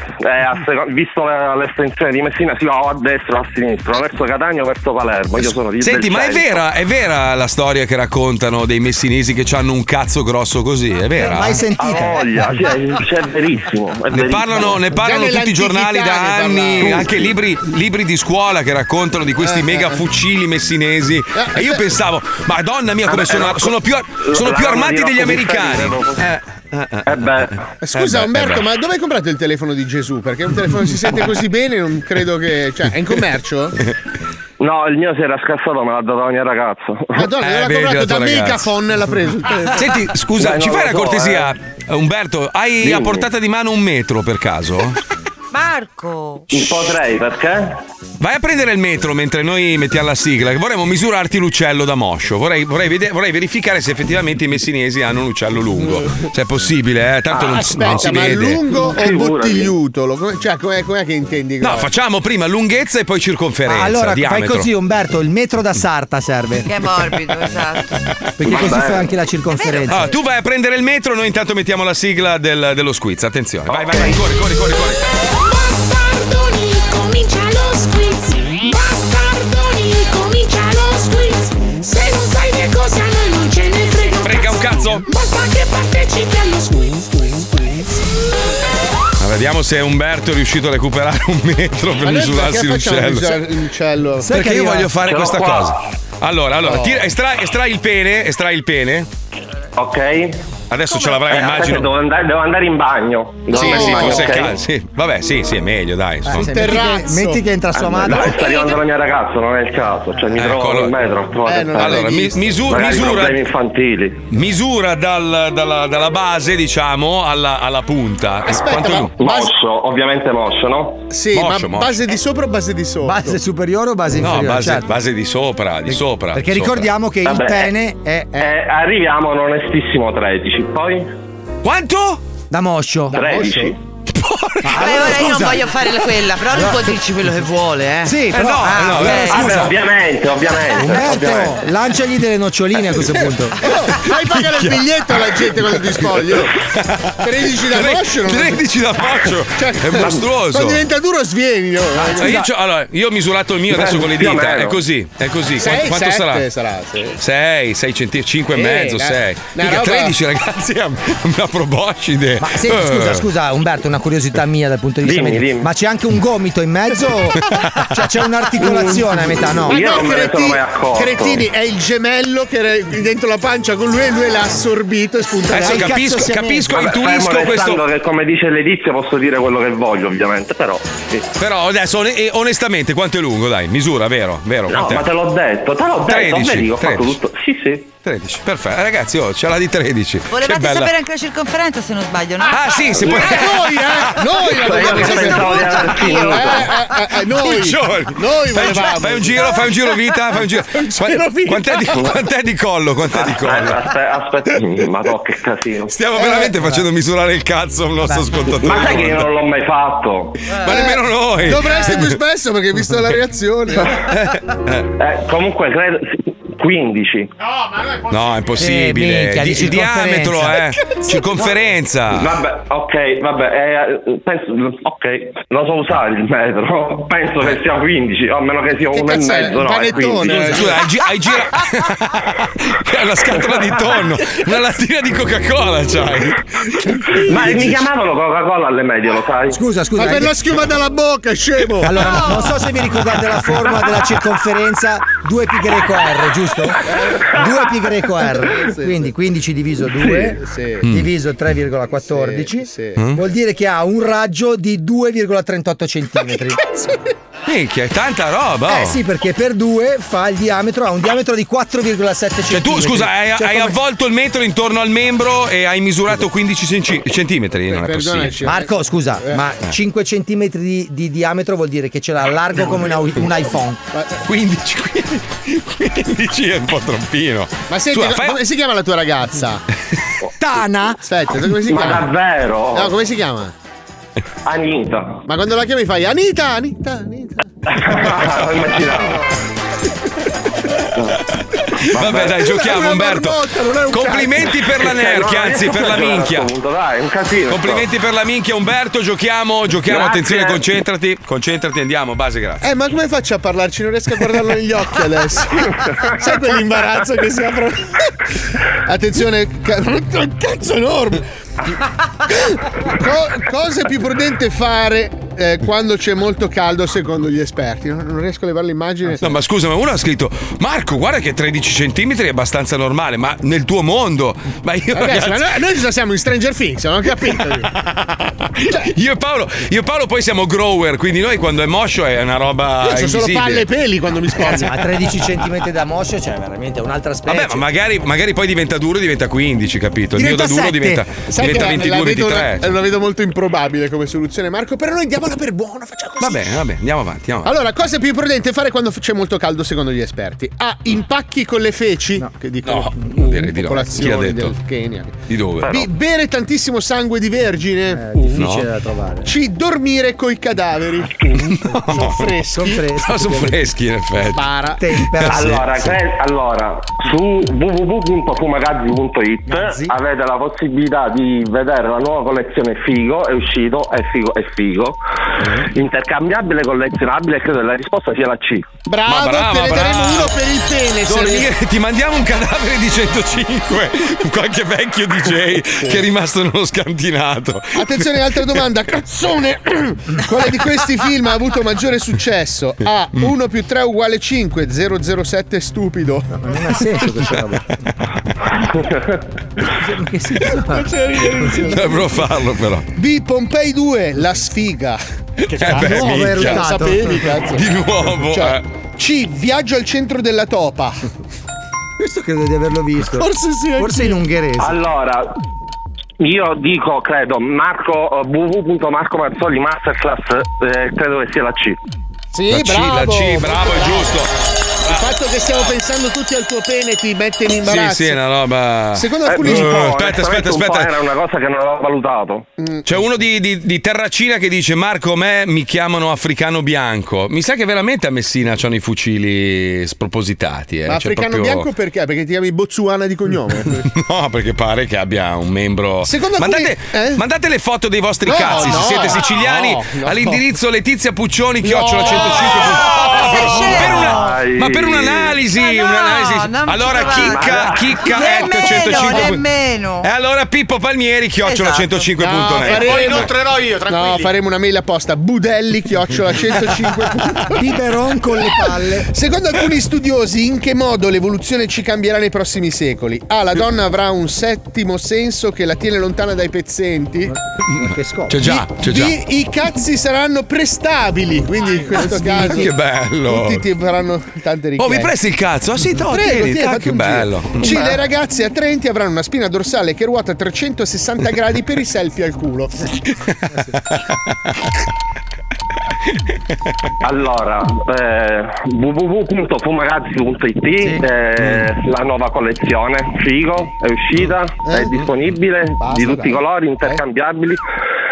seco- visto l'estensione di Messina si va o a destra o a sinistra, verso Catania o verso Palermo. Io sono di Senti, ma è vera, è vera la storia che raccontano dei messinesi che hanno un cazzo grosso così? È vera? Mai Ha sentita? voglia, sì, è, cioè, verissimo. Ne parlano, ne parlano tutti i giornali da anni, anche libri, libri di scuola che raccontano di questi Eh, mega eh. fucili messinesi. Eh, E io eh. pensavo, madonna mia, come sono, sono più, sono più armati degli americani. Eh, eh, eh. Eh beh, Scusa Eh beh, Umberto, eh ma dove hai comprato il telefono di Gesù? Perché un telefono si sente così bene, non credo che. Cioè, è in commercio? <laughs> no, il mio si era scassato, me l'ha dato la mia ragazza. Madonna, Eh, l'ha comprato da. Megafon l'ha preso. telefono. <laughs> Senti, scusa, Dai, ci fai una so, cortesia? Umberto, hai Dimmi. a portata di mano un metro per caso? <laughs> Marco! Potrei, perché? Vai a prendere il metro mentre noi mettiamo la sigla, che vorremmo misurarti l'uccello da moscio. Vorrei, vorrei vede- vorrei verificare se effettivamente i messinesi hanno un uccello lungo. Se è possibile, eh? tanto non, non si Ah, Aspetta, ma vede. lungo o bottigliutolo? Come- Cioè, com'è, com'è che intendi? No, facciamo prima lunghezza e poi circonferenza. Ah, allora diametro. fai così Umberto, il metro da sarta serve. Che è morbido, esatto. Perché così Vabbè. fai anche la circonferenza. Ah, tu vai a prendere il metro, noi intanto mettiamo la sigla del- dello squiz. Attenzione, vai, vai, vai, corri, corri, corri, corri. Cazzo. Basta che partecipi allo squiz. squiz, squiz. Vediamo se Umberto è riuscito a recuperare un metro per misurarsi l'uccello. l'uccello? Sai Perché che io io- voglio fare questa qua. cosa. Allora, allora, tira- estrai, estrai il pene, estrai il pene. Ok. Adesso ce l'avrai, Eh, immagino. devo, andare, devo andare in bagno. Devo Sì, sì, in bagno, forse ok? è caldo. Sì. Vabbè, sì, sì, è meglio, dai. insomma. Sì, metti, che, metti che entra sua Eh, madre. Dai, sta arrivando la mia ragazza, non è il caso. Cioè, mi Ecco, trovo allora- nel metro. Eh. Allora, mi- Magari misura, problemi infantili. misura dal- dalla, dalla base, diciamo, alla, alla punta. Aspetta, Quanto ma- Mosso, ovviamente mosso, no? Sì, Moscio, ma moscio. base di sopra o base di sotto? Base superiore o base No, inferiore? base, Certo. base di sopra, di sopra. Perché sopra. ricordiamo che il pene è, è Eh, arriviamo un onestissimo 13. Poi? Quanto? da moscio. 13. Beh, ora io non voglio fare quella, però lui può dirci quello che vuole, eh. Sì, però no, ah, no, eh, scusa. Vabbè, ovviamente, ovviamente. Umberto, ovviamente. lanciagli delle noccioline a questo punto. <laughs> Fai pagare il biglietto alla gente quando ti spogli. oh. 13 da non- 13 da moccio. Cioè, è mostruoso. Quando diventa duro svieni. Ah, io, c'ho- allora, io ho misurato il mio adesso con le dita, è così, è così. Sei, Quanto, sarà? sarà, sì. 6, 6 centimetri, 5 e Eh, mezzo, una- 6. una Mica roba- 13 ragazzi, è una proboscide. Ma senti, scusa, scusa Umberto, una curiosità mia dal punto di vista Dimmi, medico. dimmi. Ma c'è anche un gomito in mezzo? <laughs> cioè c'è un'articolazione a metà, no? Ma Io no, non me ne sono creti- mai accorto. Cretini è il gemello che era dentro la pancia con lui e lui l'ha assorbito e spunta Adesso capisco, capisco, Vabbè, intuisco questo. che come dice l'edizia posso dire quello che voglio, ovviamente, però. sì. Però adesso one- eh, onestamente quanto è lungo, dai, misura, vero, vero. No, quant'è? ma te l'ho detto, te l'ho detto, 13, vedi, ho fatto 13. tutto. Sì, sì. 13, perfetto. Ragazzi, oh, ce l'ha di 13. Volevate sapere anche la circonferenza se non sbaglio, no? Ah, sì, se puoi. Eh, noi, eh! Noi la io dobbiamo che pensavo di aver finito. Eh, eh, eh, noi, noi fai, un, gi- volevamo. fai un giro, fai un giro vita, fai un giro. <laughs> giro vita. Quant'è di, quant'è di collo? Quant'è di collo? Aspetta, aspetta, aspetta, ma no, che casino. Stiamo veramente facendo misurare il cazzo a un nostro ascoltatore. Ma sai che io non l'ho mai fatto? Ma nemmeno noi. Dovreste più <laughs> spesso perché visto la reazione. Eh, comunque, credo. 15. No, è impossibile. Eh, minchia, Di- di il diametro, eh. <laughs> circonferenza. Circonferenza. Vabbè, ok, vabbè, eh, penso, ok, non so usare il metro, <laughs> penso che sia 15, o a meno che sia Che uno e mezzo, Un no, è panettone, 15. eh. Scusa, hai, gi- hai girato. <laughs> è una scatola di tonno. Una lattina di Coca-Cola, c'hai. Ma mi chiamavano Coca-Cola alle medie, lo sai? Scusa, scusa. Ma per la schiuma dalla bocca, scemo! Allora, no- non so se vi ricordate la formula della circonferenza 2 pi greco R, giusto? 2 pi greco R. Quindi 15 diviso 2 Sì, diviso 3,14 sì. vuol dire che ha un raggio di 2,38 centimetri. Minchia, è tanta roba. oh. Eh sì, perché per 2 fa il diametro, ha un diametro di 4,7 centimetri. Cioè, tu, scusa, hai, Cioè, hai come- avvolto il metro intorno al membro e hai misurato 15 cenci- centimetri. Non è possibile. Perdonaci. Marco, scusa, Eh. ma 5 centimetri di, di diametro vuol dire che ce l'ha largo come un, au- un iPhone. 15, 15 è un po' troppino. Ma senti, Scusa, fai- come si chiama la tua ragazza? Tana? Aspetta, come si Ma chiama? davvero? No, come si chiama? Anita. Ma quando la chiami fai Anita, Anita, Anita. <laughs> Vabbè, dai, È giochiamo, Umberto. marmotta, un Complimenti cazzo. per la Cioè, nerchia, no, anzi, non per la minchia. Dai, un casino. Complimenti per la minchia, Umberto. Giochiamo, giochiamo. Grazie. Attenzione, concentrati. Concentrati, andiamo. Base, grazie. Eh, ma come faccio a parlarci? Non riesco a guardarlo negli occhi adesso. <laughs> Sai quell'imbarazzo che si apre? <laughs> Attenzione, ca- cazzo enorme. <laughs> Co- cosa è più prudente fare eh, quando c'è molto caldo secondo gli esperti? Non, non riesco a levare l'immagine. No, ma scusa, ma uno ha scritto: Marco, guarda che 13 cm è abbastanza normale, ma nel tuo mondo. Ma io, Ragazzi, ma ragazzi, noi, noi già siamo in Stranger Things, non ho capito. io. <laughs> io, e Paolo, io e Paolo poi siamo grower, quindi noi quando è moscio è una roba. Io ho solo palle e peli quando mi sposo. ma 13 centimetri da moscio, cioè veramente è un'altra specie. Vabbè, ma magari, magari poi diventa duro e diventa 15, capito? Il mio da duro diventa. Sai diventa che la- 22, la vedo, 23. la vedo molto improbabile come soluzione, Marco. Però noi diamola per buono, facciamo così. Va bene, va bene, andiamo avanti. Andiamo avanti. Allora, cosa più prudente fare quando c'è molto caldo secondo gli esperti? A. Impacchi con le feci, che dicono No, direi di no. Chi ha detto? del Kenya. Di dove? B. Bere tantissimo sangue di vergine. È difficile No. da trovare. C. Dormire coi cadaveri. Sono freschi. Sono freschi. No, sono freschi, in effetti. Para. Tempera. Allora, cre- allora, su www.fumagazzi.it avete la possibilità di vedere la nuova collezione Figo, è uscito, è Figo, è Figo, intercambiabile, collezionabile, e credo che la risposta sia la C. Bravo, Ma brava, te ne daremo brava. uno per il pene. Dormire, ti mandiamo un cadavere di 105, <laughs> qualche vecchio DJ <laughs> che è rimasto nello scantinato. Attenzione, altra domanda. Cazzone! <coughs> Quale di questi film ha avuto maggiore successo? A. 1 più 3 uguale 5. 007 è stupido. Ma non ha senso questa roba. <laughs> che senso ha? Dovrebbero farlo, però. B. Pompei 2. La sfiga. Che Eh beh, nuovo minchia. Lo sapevi, cazzo. Di nuovo, Cioè, eh. C. Viaggio al centro della topa. Questo credo di averlo visto. Forse sì. Forse in ungherese. Allora, io dico, credo, Marco, eh, www.marcomazzoli Masterclass, eh, credo che sia la C. Sì, La C, la bravo. C, bravo, è giusto. Il fatto che stiamo pensando tutti al tuo pene ti mette in imbarazzo. Sì, sì, è una roba. Secondo Eh, alcuni- eh, un po', aspetta, aspetta, un aspetta. Era una cosa che non avevo valutato. C'è uno di, di- di Terracina che dice: Marco, me mi chiamano africano bianco. Mi sa che veramente a Messina c'hanno i fucili spropositati. Eh. Ma Cioè, africano proprio- bianco perché? Perché ti chiami Botsuana di cognome? No, perché pare che abbia un membro. Secondo mandate, alcuni- mandate le foto dei vostri No, cazzi no, se siete siciliani no, no. all'indirizzo Letizia Puccioni No. chiocciola 105. Ma sei scemo? per una- ma per un'analisi, Ma no, un'analisi. Allora chicca, chicca Nemmeno, at 105. nemmeno. E allora Pippo Palmieri chiocciola Esatto. 105.net. faremo- io, No, faremo una mail apposta. Budelli chiocciola 105. <laughs> Biberon con le palle. Secondo alcuni studiosi, in che modo l'evoluzione ci cambierà nei prossimi secoli? A. La donna avrà un settimo senso che la tiene lontana dai pezzenti. Che scopo? C'è già, B. c'è già. B. I cazzi saranno prestabili. Quindi in questo caso. Che bello. Tutti ti faranno tante richieste. Oh, mi presti il cazzo? Ah, sì, to, Prego, tieni, tac, che bello. C. Beh. Le ragazze attraenti avranno una spina dorsale che ruota a 360 gradi per i selfie al culo. <laughs> <laughs> Allora, eh, www.fumagazzi.it eh, la nuova collezione Figo è uscita, è disponibile di tutti i colori, intercambiabili.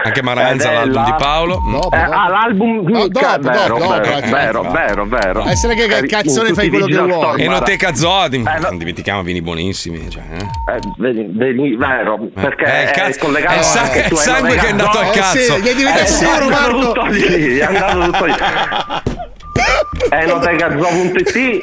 Anche Maranza, è l'album la- di Paolo. Mm. Eh, ah, l'album mica, dopo, vero, dopo, vero, dopo, vero, dopo. vero, vero. Essere che Eh, cazzone fai quello che vuoi. Enoteca Zodi, Eh, non dimentichiamo vini buonissimi. Cioè, eh. Eh, vedi, vedi, vero, perché Eh, è, cazzo- collegato è sa- è sangue che è andato al cazzo. sì, gli è diventato Eh, sicuro, <laughs> è andato Marco. tutto lì, è andato tutto Enotecazo.it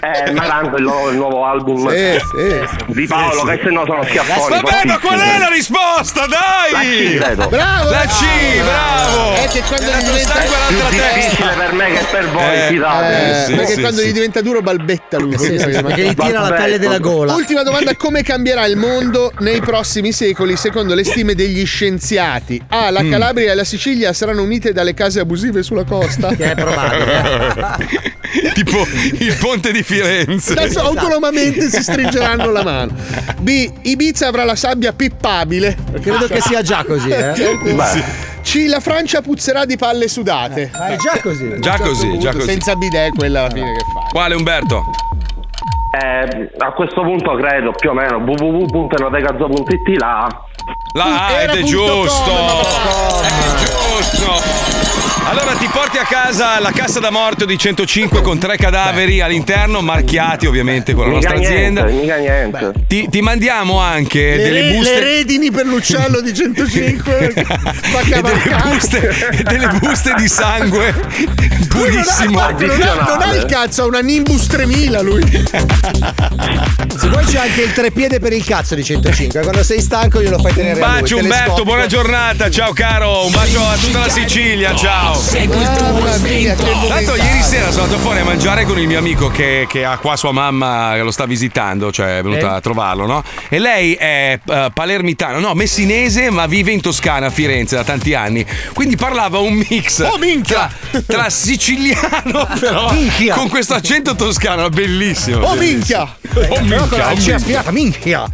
è Maranza il nuovo, il nuovo album Sì, sì. di Paolo che se no sono schiaffoni Vabbè, ma qual è la risposta? Dai! La C, credo. Bravo! La C, bravo! È che quando È gli diventa- più difficile per me che per voi Eh, fidate Eh, sì, perché sì, quando sì. gli diventa duro balbetta lui. Sì, sì, perché gli tira la pelle della gola. Ultima domanda: come cambierà il mondo nei prossimi secoli secondo le stime degli scienziati? A. La Calabria e la Sicilia saranno unite dalle case abusive sulla costa. Che è probabile. <laughs> <laughs> tipo il ponte di Firenze. Adesso autonomamente si stringeranno la mano. <laughs> B. Ibiza avrà la sabbia pippabile. Credo che sia già così, eh. <laughs> Certo. C. La Francia puzzerà di palle sudate. Ma è già così. Già così, già così. Senza bidet, quella alla fine che fa. Quale Umberto? Eh, a questo punto credo più o meno www.enotecazo.it la. La ed è punto giusto. com, È giusto. Allora ti porti a casa la cassa da morto di 105 con tre cadaveri all'interno, marchiati ovviamente con la Mica nostra azienda. niente, mica niente. Ti, ti mandiamo anche Le, delle re- buste. le redini per l'uccello di 105 <laughs> fa e delle buste, e delle buste di sangue purissimo. Non ha, non ha- non ha il cazzo, ha una Nimbus 3000 lui. Se vuoi c'è anche il trepiede per il cazzo di 105. Quando sei stanco glielo fai tenere Un a lui. bacio Umberto, buona giornata, ciao caro, un bacio a tutta la Sicilia, ciao. Mamma mia, che Tanto momento. ieri sera sono andato fuori a mangiare con il mio amico che, che ha qua sua mamma che lo sta visitando, cioè è venuta Eh? a trovarlo, no? E lei è eh, palermitano, no, messinese, ma vive in Toscana, a Firenze da tanti anni. Quindi parlava un mix Oh, minchia! tra, tra siciliano, <laughs> però Minchia! con questo accento toscano, bellissimo. Oh bellissimo. minchia! Oh con minchia, oh minchia. aspirata, minchia.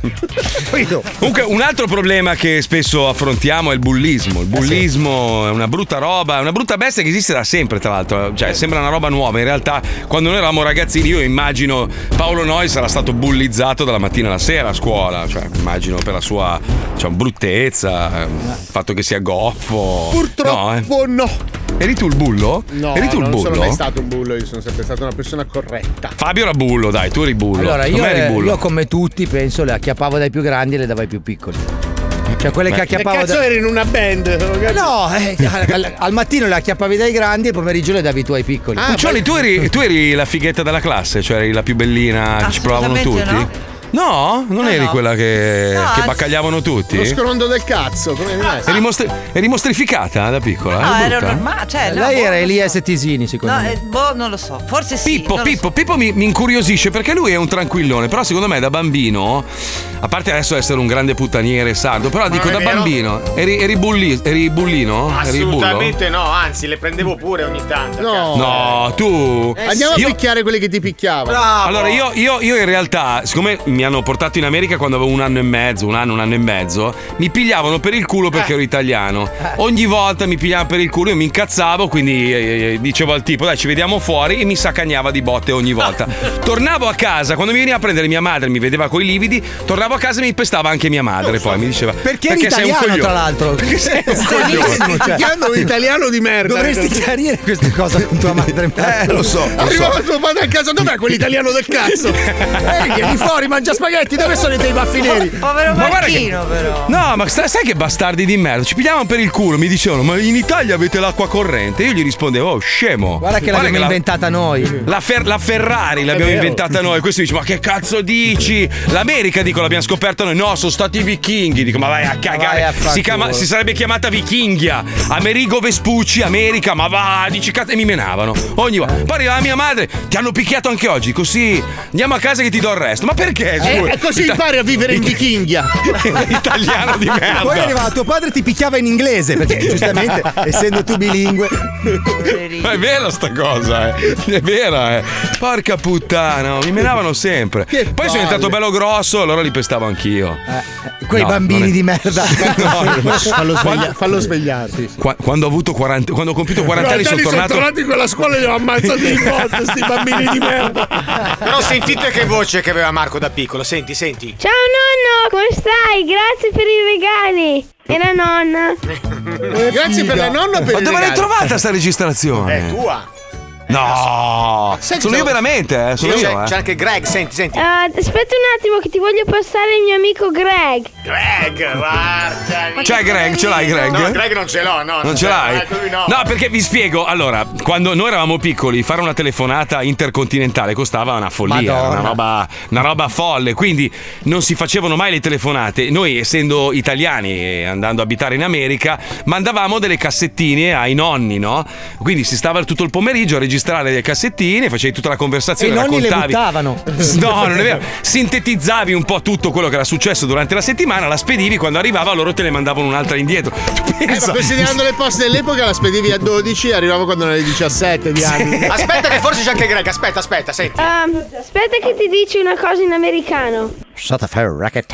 Comunque, un altro problema che spesso affrontiamo è il bullismo. Il bullismo è una brutta roba, è una brutta bestia che esiste da sempre, tra l'altro. Cioè, sembra una roba nuova. In realtà, quando noi eravamo ragazzini, io immagino Paolo Noi sarà stato bullizzato dalla mattina alla sera a scuola. Cioè, immagino per la sua cioè, bruttezza, eh, il fatto che sia goffo. No, eh. Purtroppo no. Eri tu il bullo? No, Eri tu il non bullo? sono mai stato un bullo, io sono sempre stata una persona corretta. Fabio era bullo, dai, tu eri bullo. Allora, io, Non eri eh, bullo. io come tutti penso le acchiappavo dai più grandi e le davo ai più piccoli. Cioè quelle che Beh. Che acchiappavo cazzo da... eri in una band? No, eh, al, al mattino le acchiappavi dai grandi e il pomeriggio le davi tu ai piccoli. Ah, Puccioli, tu eri, tu eri la fighetta della classe, cioè eri la più bellina che ci provavano tutti? Assolutamente No, non No, eri no. quella che, No, che baccagliavano tutti? Lo scrondo del cazzo, come ne Eri, mostri- eri mostrificata da piccola? No, Eri ero normale. Cioè, no, Lei boh, era non Elias so. Tisini, secondo No, me. eh, boh, non lo so. Forse sì. Pippo, non lo Pippo, Pippo mi, mi incuriosisce perché lui è un tranquillone, però secondo me da bambino, a parte adesso essere un grande puttaniere sardo, però dico non da vero. bambino, eri, eri, bulli- eri bullino? Eri bullo? Assolutamente no, anzi, le prendevo pure ogni tanto. No. No, tu. Andiamo Io- a picchiare quelli che ti picchiavano. Allora, io, io- io in realtà, siccome mi mi hanno portato in America quando avevo un anno e mezzo, un anno, un anno e mezzo, mi pigliavano per il culo perché ero italiano. Ogni volta mi pigliavano per il culo, io mi incazzavo, quindi eh, dicevo al tipo dai ci vediamo fuori e mi sacagnava di botte ogni volta. Tornavo a casa, quando mi veniva a prendere mia madre, mi vedeva coi lividi, tornavo a casa e mi pestava anche mia madre poi, mi diceva Perché eri sei un coglione." tra l'altro. <laughs> Perché sei un coglione. cioè. Un italiano di merda. Dovresti chiarire questa cosa con tua madre. Eh, lo so, lo Arrivava so. tuo padre a casa, dov'è quell'italiano del cazzo? <laughs> Ehi, vieni fuori, mangia spaghetti, dove sono i tuoi baffi neri? <laughs> Povero Ma guarda che- Marchino, però. No, ma sai che bastardi di merda? Ci pigliavano per il culo, mi dicevano, ma in Italia avete l'acqua corrente? Io gli rispondevo, oh, scemo. Guarda che l'abbiamo la- inventata noi. La, Fer- la Ferrari l'abbiamo inventata noi. Questo dice: Ma che cazzo dici? L'America, dico, l'abbiamo scoperta noi. No, sono stati i vichinghi. Dico, ma vai a cagare. vai a si, chiama- si sarebbe chiamata Vichinghia. Amerigo Vespucci, America. Ma va, dici cazzo. E mi menavano. Ogni volta. Poi arriva mia madre. Ti hanno picchiato anche oggi. Così andiamo a casa che ti do il resto. Ma perché? Eh, scusa? e così Ita- impari a vivere in vichinghia. <laughs> Italiano di merda. Poi arrivava tuo padre ti picchiava in inglese, perché giustamente, <laughs> essendo tu bilingue. Ma è vera sta cosa, eh. È vera, eh. Porca puttana, mi menavano sempre. Poi sono diventato bello grosso, allora li pestavo anch'io. Quei No, bambini è- di merda. <laughs> fallo, sveglia- Quando- fallo svegliarsi. Qua- quando ho avuto 40 quando ho compiuto 40 anni sono tornato tornati in quella scuola e li ho ammazzati di botte, sti bambini di merda. Però sentite che voce che aveva Marco da piccolo. Senti, senti. Ciao nonno, come stai? Grazie per i regali. E la nonna? Grazie per la nonna per Ma i dove l'hai trovata sta registrazione? È tua. No, Sai che sono io c'è- veramente, eh, sono C'è, io, eh. c'è anche Greg, senti, senti. Eh, aspetta un attimo che ti voglio passare il mio amico Greg. Greg, guarda. C'è Greg, ce l'hai Greg? No, Greg non ce l'ho, no. Non ce l'hai? Eh, lui no. No, perché vi spiego. Allora, quando noi eravamo piccoli, fare una telefonata intercontinentale costava una follia, una roba, una roba folle. Quindi non si facevano mai le telefonate. Noi, essendo italiani e andando a abitare in America, mandavamo delle cassettine ai nonni, no? Quindi si stava tutto il pomeriggio a registrare le cassettine, facevi tutta la E conversazione, i nonni le raccontavi. buttavano. <laughs> No, non è vero. Sintetizzavi un po' tutto quello che era successo durante la settimana, la spedivi, quando arrivava loro te ne mandavano un'altra indietro. <laughs> Eh, ma considerando le poste dell'epoca la spedivi a 12 e arrivavo quando ne avevi 17 di anni. <laughs> Aspetta che forse c'è anche Greg, aspetta, aspetta, senti. Ehm, aspetta che ti dici una cosa in americano. Shut the fuck, racket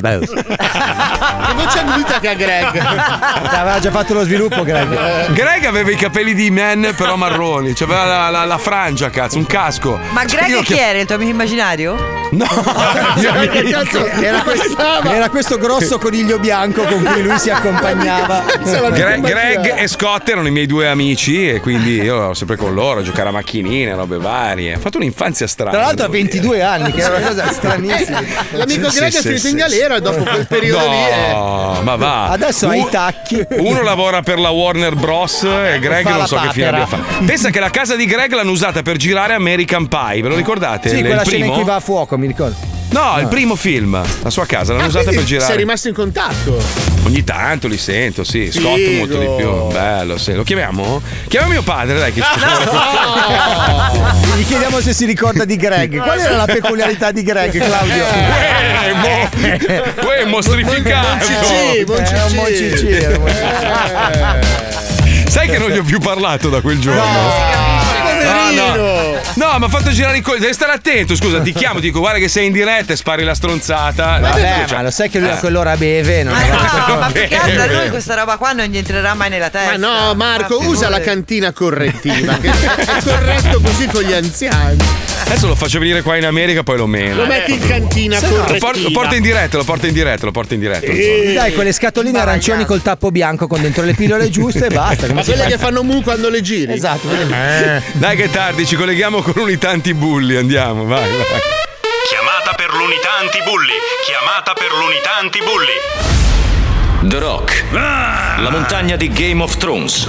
boys. Che voce adulta che ha Greg. Aveva già fatto lo sviluppo, Greg. Greg aveva i capelli di man però marroni, cioè aveva la, la- la frangia, cazzo, un casco. Ma Cioè, Greg lo chi chiam- era? Il tuo amico immaginario? No, <laughs> Che cazzo, Era questo, era questo grosso coniglio bianco con cui lui si accompagnava. <laughs> Gre- Greg e Scott erano i miei due amici e quindi io ero sempre con loro a giocare a macchinine, robe varie. Ho fatto un'infanzia strana. Tra l'altro a devo dire. 22 anni, che era una cosa <laughs> stranissima. L'amico Sì, Greg sì, è finito sì, in galera dopo quel periodo lì. eh. No, ma va. Adesso ha i tacchi. Uno lavora per la Warner Bros. e Greg non so che fine abbia fatto. Pensa che la casa di Greg l'hanno usata per girare American Pie, ve lo ricordate? Sì, quella scena in cui va a fuoco, mi ricordo. No, il primo film, la sua casa, l'hanno Ah, usata per girare. Sei rimasto in contatto. Ogni tanto li sento, sì. Scott Figo. molto di più. Bello, sì. Lo chiamiamo? Chiama mio padre, dai, che Gli chiediamo se si ricorda di Greg. Qual era la peculiarità di Greg, Claudio? Uè, mo- uè, mostrificato. Un Moncicci, era un Moncicci. Sai che non gli ho più parlato da quel giorno? No, no. No, mi ha fatto girare i coglioni. Devi stare attento. Scusa, ti chiamo, ti dico, guarda che sei in diretta e spari la stronzata. Vabbè, Cioè, ma lo sai che lui a eh. quell'ora beve, non No, ma più che altro a Bene. noi questa roba qua non gli entrerà mai nella testa. Ma no, Marco, Ma usa la cantina correttiva. Che è corretto così con gli anziani. Adesso lo faccio venire qua in America, poi lo meno. Lo metti in cantina Lo, por- correttiva. lo porta in diretta, lo porta in diretta, lo porta in diretta. Dai, quelle scatoline arancioni col tappo bianco con dentro le pillole giuste e <laughs> basta. Ma quelle fa? che fanno mu quando le giri. Esatto, Eh. <laughs> Dai che è tardi, ci colleghiamo con unità antibulli, andiamo, vai, vai. Chiamata per l'unità antibulli. Chiamata per l'unità antibulli. The Rock, la montagna di Game of Thrones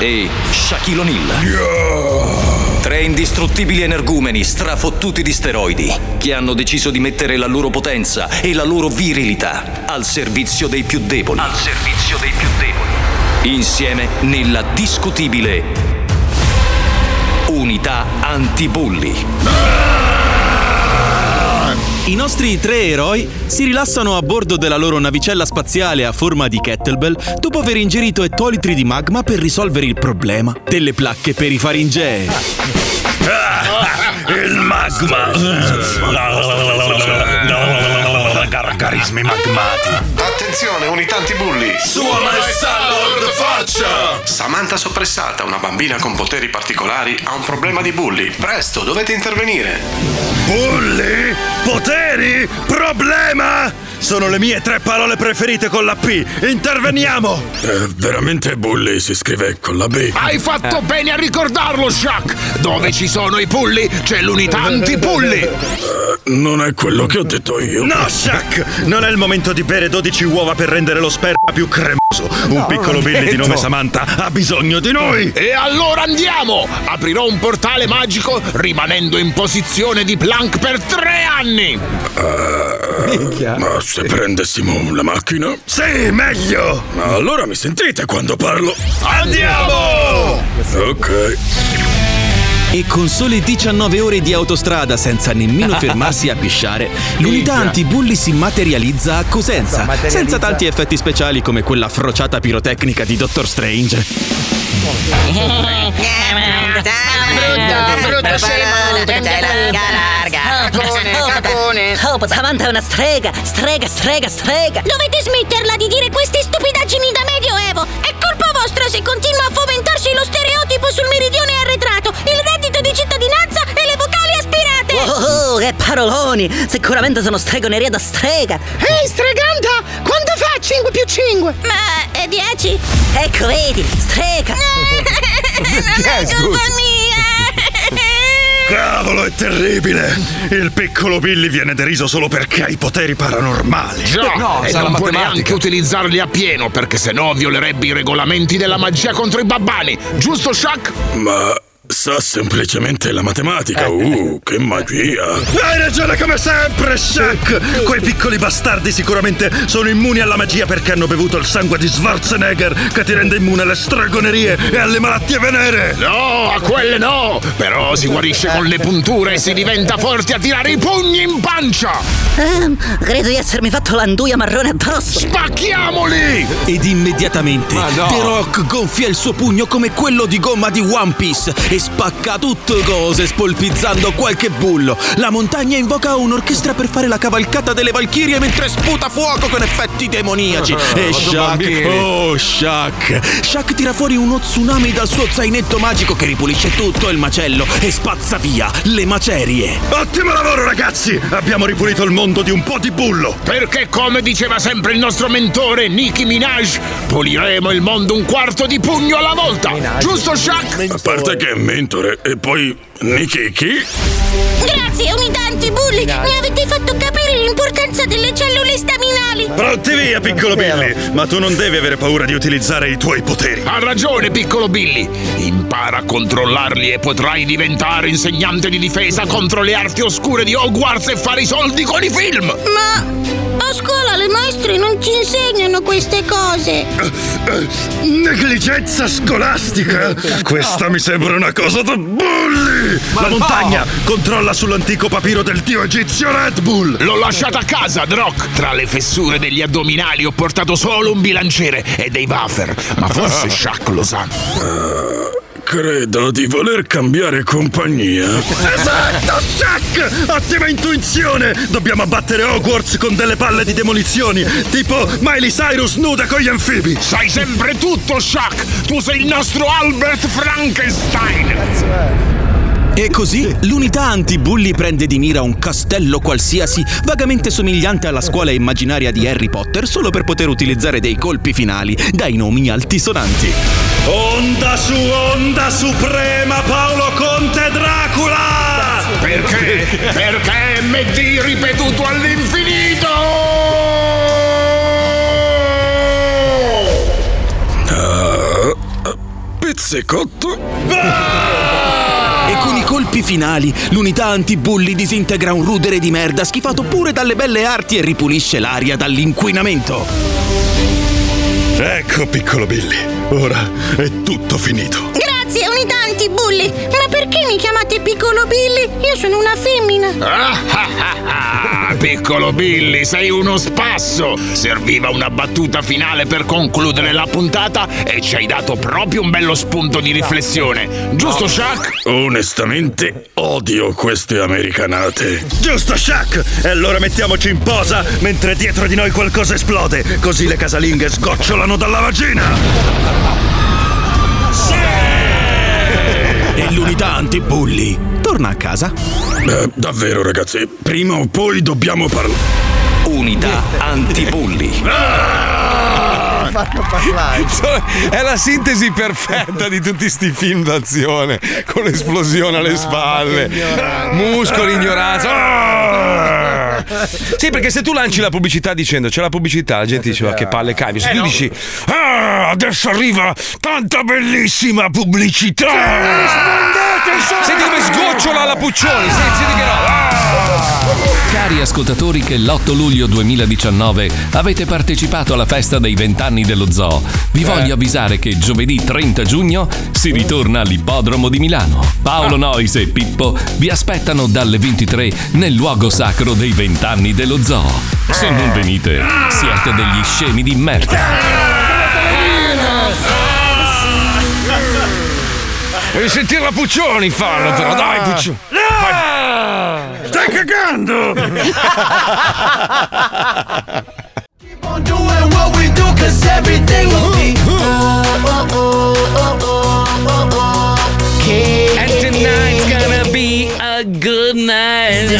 e Shaquille O'Neal. Tre indistruttibili energumeni strafottuti di steroidi che hanno deciso di mettere la loro potenza e la loro virilità al servizio dei più deboli. Al servizio dei più deboli. Insieme nella discutibile unità antibulli. I nostri tre eroi si rilassano a bordo della loro navicella spaziale a forma di kettlebell dopo aver ingerito ettolitri di magma per risolvere il problema delle placche perifaringee. il magma. Gargarismi magmati. Attenzione, unitanti bulli! Sua Maestà Lord Faccia! Samantha soppressata, una bambina con poteri particolari, ha un problema di bulli. Presto, dovete intervenire. Bulli? Poteri? Problema? Sono le mie tre parole preferite con la P. Interveniamo! Eh, veramente Bully si scrive con la B. Hai fatto bene a ricordarlo, Shaq! Dove ci sono i pulli, c'è l'unità antipulli! Eh, non è quello che ho detto io. No, Shaq! Non è il momento di bere 12 uova per rendere lo sperma più cremoso. Un No, piccolo Billy di nome Samantha ha bisogno di noi! E allora andiamo! Aprirò un portale magico rimanendo in posizione di plank per tre anni! Ma se prendessimo la macchina? Sì, meglio! Allora mi sentite quando parlo? Andiamo! Ok. E con sole 19 ore di autostrada senza nemmeno <laughs> fermarsi a pisciare, l'unità antibulli si materializza a Cosenza, materializza? senza tanti effetti speciali come quella frociata pirotecnica di Doctor Strange. brutto scemo, tende larga, larga. Capone, capone. Oh, Samantha è una strega, strega, strega, strega. Dovete smetterla di dire queste stupidaggini da medioevo! È colpa vostra se continua a fomentarsi che paroloni! Sicuramente sono stregoneria da strega! Ehi, streganta! Quanto fa 5 più 5? Ma è 10? Ecco, vedi, strega! <laughs> non è colpa Cavolo, è terribile! Il piccolo Billy viene deriso solo perché ha i poteri paranormali. Già, e non può neanche utilizzarli a pieno perché sennò violerebbe i regolamenti della magia contro i babbani, giusto Shaq? Ma sa semplicemente la matematica. Uh, che magia. Hai ragione come sempre, Shaq! Quei piccoli bastardi sicuramente sono immuni alla magia perché hanno bevuto il sangue di Schwarzenegger che ti rende immune alle stregonerie e alle malattie venere! No, a quelle no! Però si guarisce con le punture e si diventa forti a tirare i pugni in pancia! Ehm, credo di essermi fatto l'anduia marrone addosso! Spacchiamoli! Ed immediatamente no. The Rock gonfia il suo pugno come quello di gomma di One Piece e spacca tutte cose spolpizzando qualche bullo. La montagna invoca un'orchestra per fare la cavalcata delle Valchirie mentre sputa fuoco con effetti demoniaci. E Quanto Shaq, oh Shaq, Shaq tira fuori uno tsunami dal suo zainetto magico che ripulisce tutto il macello e spazza via le macerie. Ottimo lavoro, ragazzi! Abbiamo ripulito il mondo di un po' di bullo! Perché come diceva sempre il nostro mentore Nicki Minaj, puliremo il mondo un quarto di pugno alla volta! Giusto Shaq? A parte che mentore e poi Nicky chi? Grazie, unità antibulli! Mi avete fatto capire l'importanza delle cellule staminali! Pronti via, piccolo Billy! Ma tu non devi avere paura di utilizzare i tuoi poteri! Ha ragione, piccolo Billy. Impara a controllarli e potrai diventare insegnante di difesa contro le arti oscure di Hogwarts e fare i soldi con i film. Ma a scuola le maestre non ci insegnano queste cose! Negligenza scolastica? Questa mi sembra una cosa da bulli! La montagna controlla sull'antico papiro del dio egizio Red Bull! L'ho lasciata a casa, Drock. Tra le fessure degli addominali ho portato solo un bilanciere e dei buffer. Ma forse Shaq lo sa. Credo di voler cambiare compagnia. Esatto, Shaq! Ottima intuizione! Dobbiamo abbattere Hogwarts con delle palle di demolizioni, tipo Miley Cyrus nuda con gli anfibi! Sai sempre tutto, Shaq. Tu sei il nostro Albert Frankenstein. E così l'unità anti-bulli prende di mira un castello qualsiasi vagamente somigliante alla scuola immaginaria di Harry Potter solo per poter utilizzare dei colpi finali dai nomi altisonanti. Onda su onda suprema Paolo Conte Dracula! Perché? Perché MD ripetuto all'infinito! Ah, pizzicotto? E con i colpi finali, l'unità anti-bulli disintegra un rudere di merda schifato pure dalle belle arti e ripulisce l'aria dall'inquinamento. Ecco, piccolo Billy, ora è tutto finito. Grazie, unità antibulli! i bulli. Ma perché mi chiamate piccolo Billy? Io sono una femmina. Ah, ah, ah, ah, piccolo Billy, sei uno spasso! Serviva una battuta finale per concludere la puntata e ci hai dato proprio un bello spunto di riflessione. Giusto, Shaq? Onestamente, odio queste americanate. Giusto, Shaq! E allora mettiamoci in posa mentre dietro di noi qualcosa esplode, così le casalinghe sgocciolano dalla vagina! E l'unità anti-bulli torna a casa. Beh, davvero, ragazzi, prima o poi dobbiamo parlare. Unità anti-bulli. <laughs> Fanno parlare. <laughs> È la sintesi perfetta di tutti sti film d'azione con l'esplosione alle spalle, muscoli, ignoranza. Ah! <laughs> Sì, perché se tu lanci la pubblicità dicendo c'è la pubblicità, la gente dice "Ma che palle cavi. Se tu dici "Ah, adesso arriva tanta bellissima pubblicità". Senti come sgocciola la Puccioni, senti, senti che roba. Cari ascoltatori che l'8 luglio 2019 avete partecipato alla festa dei vent'anni dello zoo, vi voglio avvisare che giovedì 30 giugno si ritorna all'ippodromo di Milano. Paolo Nois e Pippo vi aspettano dalle 23 nel luogo sacro dei vent'anni dello zoo. Se non venite, siete degli scemi di merda. Devi sentire la Puccioni farlo però, dai Puccioni. Stai cagando! doing what we do cause <laughs> everything will be oh, oh, oh, oh, oh, oh, okay. And tonight's gonna be a good night.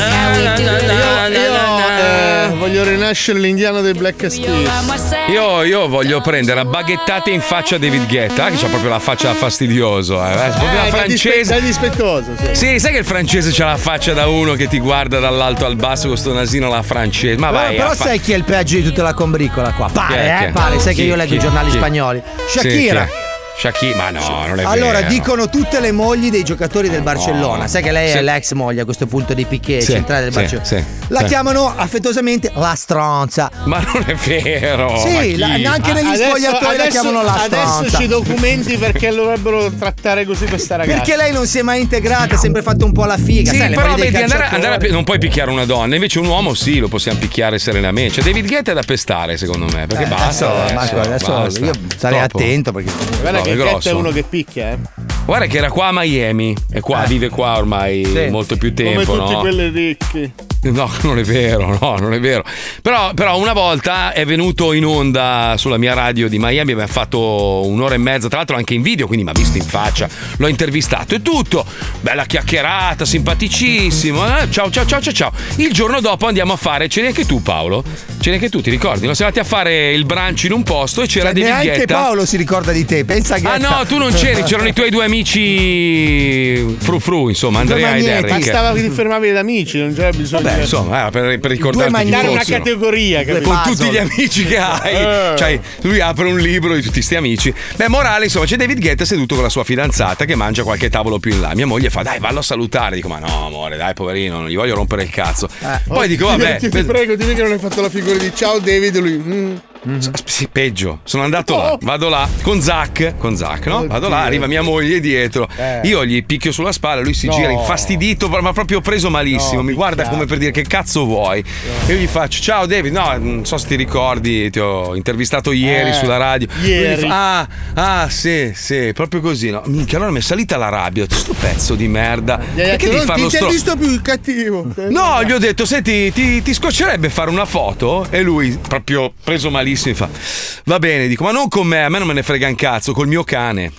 Io, eh, voglio rinascere l'indiano dei Black Spears. Io, io voglio prendere a baghettate in faccia David Guetta, che c'ha proprio la faccia da fastidioso. Eh. È proprio la Eh, dispe- francese. da dispettoso, sì. Sì, sai che il francese c'ha la faccia da uno che ti guarda dall'alto al basso con sto nasino la francese. Ma vai. però a fa- sai chi è il peggio di tutta la combricola qua? Pare, Chi è, chi eh, è? pare. Sai che Chi? io leggo Chi? i giornali Chi? spagnoli. Sì, Shakira. è? Shakira, ma no, non è Allora, vero. dicono tutte le mogli dei giocatori del Barcellona. Sai che lei Sì. è l'ex moglie a questo punto di Piquet, Sì, centrale del Barcellona. sì, La sì. chiamano affettuosamente la stronza. Ma non è vero. Sì, la- anche negli Adesso- spogliatoi la adesso- chiamano la Adesso stronza. ci documenti perché dovrebbero trattare così questa ragazza. Perché lei non si è mai integrata, ha sempre fatto un po' la figa. Sì, sai, però vedi, andare, andare a non puoi picchiare una donna, invece un uomo sì, lo possiamo picchiare serenamente. Cioè, David Guetta è da pestare, secondo me. Perché Eh, basta. adesso, adesso, Marco, adesso basta. io sarei Troppo. attento perché. Guarda Che è uno che picchia, eh. Guarda che era qua a Miami e qua vive qua ormai Sì. molto più Come tempo. tutti no? quelli ricchi. No, <laughs> non è vero, no, non è vero. Però, però una volta è venuto in onda sulla mia radio di Miami, abbiamo fatto un'ora e mezza, tra l'altro anche in video, quindi mi ha visto in faccia, l'ho intervistato e tutto. Bella chiacchierata, simpaticissimo. eh, ciao, ciao, ciao, ciao, ciao. Il giorno dopo andiamo a fare, c'eri anche tu Paolo? C'eri anche tu, ti ricordi? No? Siamo andati a fare il brunch in un posto e c'era Cioè, David neanche Guetta. Paolo si ricorda di te. Pensa che. Ah no, tu non c'eri, c'erano i tuoi due amici fru fru, insomma, Andrea ed Eric. Bastava che ti fermavi da amici, non c'era bisogno Vabbè, di. insomma, era per, per ricordarti chi Dare una categoria, capito? con tutti gli amici che hai. Eh. Cioè, lui apre un libro di tutti sti amici. Beh, morale, insomma, c'è David Guetta seduto con la sua fidanzata che mangia qualche tavolo più in là. Mia moglie fa, dai, vallo a salutare. Dico, ma no, amore, dai, poverino, non gli voglio rompere il cazzo. Poi dico, Ti- vabbè. Ti, ti prego, dimmi che non hai fatto la figura di ciao David. Lui. mm. Sì, peggio. Sono andato là, vado là con Zach, con Zach, no? Vado là, arriva mia moglie dietro. Eh. Io gli picchio sulla spalla, lui si No. gira infastidito, ma proprio preso malissimo. No, Mi guarda picchiato. come per dire che cazzo vuoi. E io gli faccio: Ciao David, no, non so se ti ricordi, ti ho intervistato ieri Eh, sulla radio. Ieri. fa, ah, ah, sì, sì, proprio così, no? Minchia, allora mi è salita la rabbia. Sto pezzo di merda. Hai Perché devi non farlo ti, ti stro- hai visto più il cattivo. No, gli ho detto, senti, ti, ti scoccerebbe fare una foto? E lui, proprio preso malissimo, mi fa: Va bene, dico, ma non con me, a me non me ne frega un cazzo, col mio cane.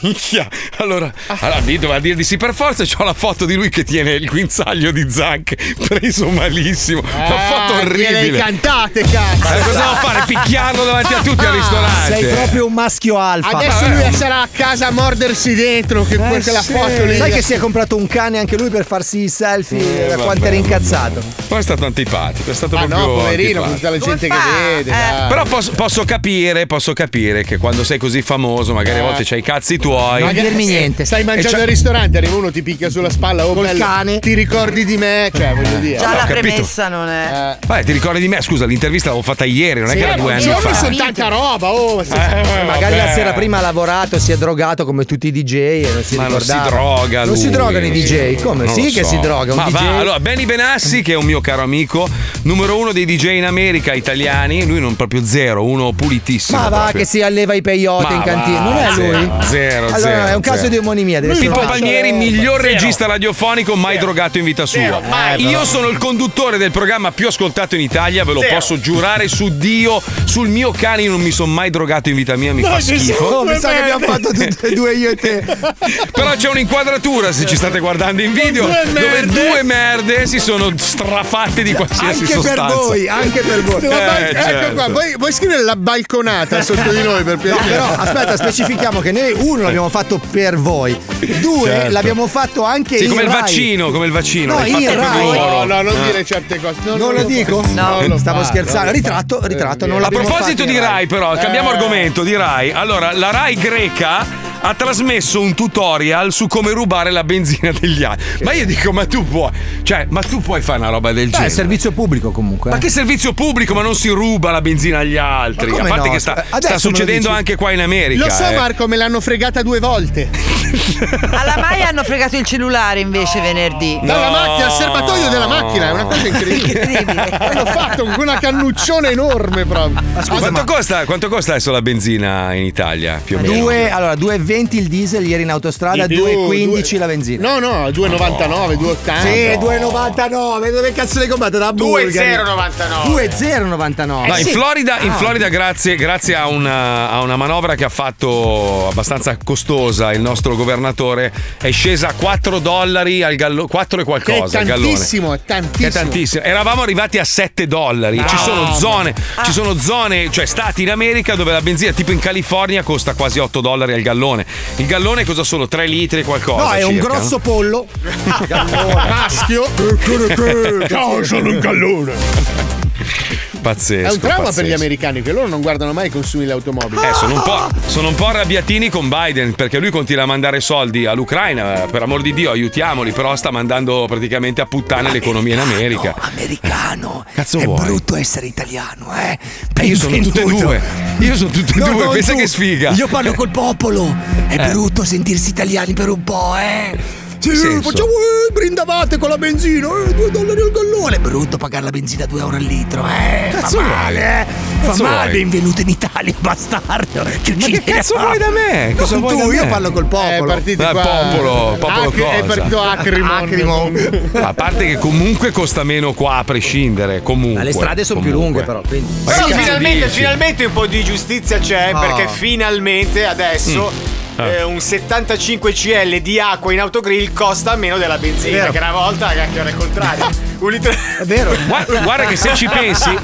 Minchia. Allora, allora mi doveva dire di sì per forza. C'ho la foto di lui che tiene il guinzaglio di Zac preso malissimo. Una foto Ah, gliele hai orribile. cantate, cazzo. Eh, cosa devo fare? Picchiarlo davanti a tutti al ristorante. Sei proprio un maschio alfa. Adesso lui sarà a casa a mordersi dentro che Eh, quella sì. foto lì. Sai che si è comprato un cane anche lui per farsi i selfie Eh, da quanto era incazzato. Poi è stato antipatico, è stato Ah proprio no, poverino, con tutta la gente che vede. dai. Però posso, posso capire, posso capire che quando sei così famoso, magari a Eh. volte c'hai i cazzi tuoi. Non dirmi niente. Stai mangiando al ristorante, arriva uno, ti picchia sulla spalla, oh Col bello, cane. ti ricordi di me? Cioè, voglio dire. Già la capito. premessa non è. Vabbè, ti ricordi di me? Scusa, l'intervista l'avevo fatta ieri, non è Sì, che era eh, due anni fa. messo tanta roba, oh. Eh, Magari la sera prima ha lavorato, si è drogato come tutti i DJ e non si Ma non si ricordava. droga Non si lui. drogano i DJ, come? Non sì lo che so. si droga, un Ma DJ. va, allora, Benny Benassi, che è un mio caro amico, numero uno dei DJ in America italiani, lui non proprio zero, uno pulitissimo. Ma va proprio. che si alleva i peyote Ma in cantina, va, non è zero, lui? Zero, allora, zero, è un caso zero. di omonimia, deve Pippo Palmieri, miglior regista radiofonico mai drogato in vita sua. mai. Io sono il conduttore del programma più ascoltato in Italia, ve lo Zero. posso giurare su Dio, sul mio cane non mi sono mai drogato in vita mia, mi No, fa ci schifo. sono, mi sa che abbiamo fatto tutte e due io e te. Però c'è un'inquadratura, se ci state guardando in video, Due dove merde. due merde si sono strafatte di qualsiasi Anche per sostanza. voi, anche per voi. Eh, La bal- ecco certo. qua, vuoi, scrivere la balconata sotto di noi per No, piacere? però aspetta, specifichiamo che noi uno l'abbiamo fatto per voi, due Certo. l'abbiamo fatto anche Sì, in come il Rai. vaccino, come il vaccino. No, in Rai. No, no, non Ah. dire certe cose. No, Non lo dico? Non lo Stavo fa, scherzando. non lo Ritratto, ritratto, non A proposito di Rai, però, cambiamo Eh. argomento di Rai. Allora, la Rai greca ha trasmesso un tutorial su come rubare la benzina degli altri. Ma io dico, ma tu puoi, cioè, ma tu puoi fare una roba del Beh, è genere? servizio pubblico comunque. Ma eh. che servizio pubblico, ma non si ruba la benzina agli altri. Ma A come parte no? che sta, sta succedendo anche qua in America. Lo so, eh. Marco, me l'hanno fregata due volte. <laughs> Alla Mai hanno fregato il cellulare invece venerdì. Dalla macchina, al serbatoio della macchina, è una cosa incredibile. L'ho <laughs> fatto con una cannuccione enorme proprio. quanto, costa, quanto costa adesso la benzina in Italia? Più o meno. Due, allora, 2,20 il diesel ieri in autostrada, Di più, 2,15 due- la benzina. No, no, 2,99, 2,80. Sì, 2,99. Dove cazzo le comprate? Da Bulgari? 2,099. 2,099. No, in, Sì. Florida, in Ah. Florida, grazie, grazie a, una, a una manovra che ha fatto abbastanza costosa il nostro governatore, è scesa a 4 dollari al gallone, 4 e Che è qualcosa al gallone. tantissimo, è Che tantissimo. è tantissimo. Eravamo arrivati a 7 dollari. Ci sono zone, ci sono zone, cioè stati in America dove la benzina, tipo in California, costa quasi 8 dollari al gallone. Il gallone cosa sono? 3 litri e qualcosa. No, è un circa, grosso <laughs> no? pollo. Maschio. Ciao, sono un gallone. Pazzesco. È un trauma per gli americani che loro non guardano mai i consumi delle automobili. Eh, sono un, po', sono un po' arrabbiatini con Biden perché lui continua a mandare soldi all'Ucraina. eh, Per amor di Dio, aiutiamoli, però sta mandando praticamente a puttane l'economia in America. Americano. Cazzo è vuoi? brutto essere italiano, eh. Eh, io sono tutte e due. Io sono tutte e No, due. Pensa tu. che sfiga. Io parlo col popolo. È Eh. brutto sentirsi italiani per un po', eh. Sì, facciamo eh, brindavate con la benzina, eh, 2 dollari al gallone. È brutto pagare la benzina a 2 euro al litro, eh. Cazzo fa male, eh. Fa male. vuoi? Benvenuto in Italia, <laughs> bastardo. Ti Ma che cazzo vuoi da me? Cosa Non vuoi tu, da io me? parlo col popolo. È partito Dai, qua. popolo, popolo Ac- È cosa? partito Acrimon. Acrimon. A parte che comunque costa meno qua a prescindere. Comunque. Ma le strade sono più lunghe, però. Quindi. Però finalmente, finalmente un po' di giustizia c'è Ah. perché finalmente adesso Mm. Eh, un 75 CL di acqua in autogrill costa meno della benzina, vero. che una volta cacchio era il contrario. <laughs> Un litro... È vero. Guarda, guarda che se ci pensi,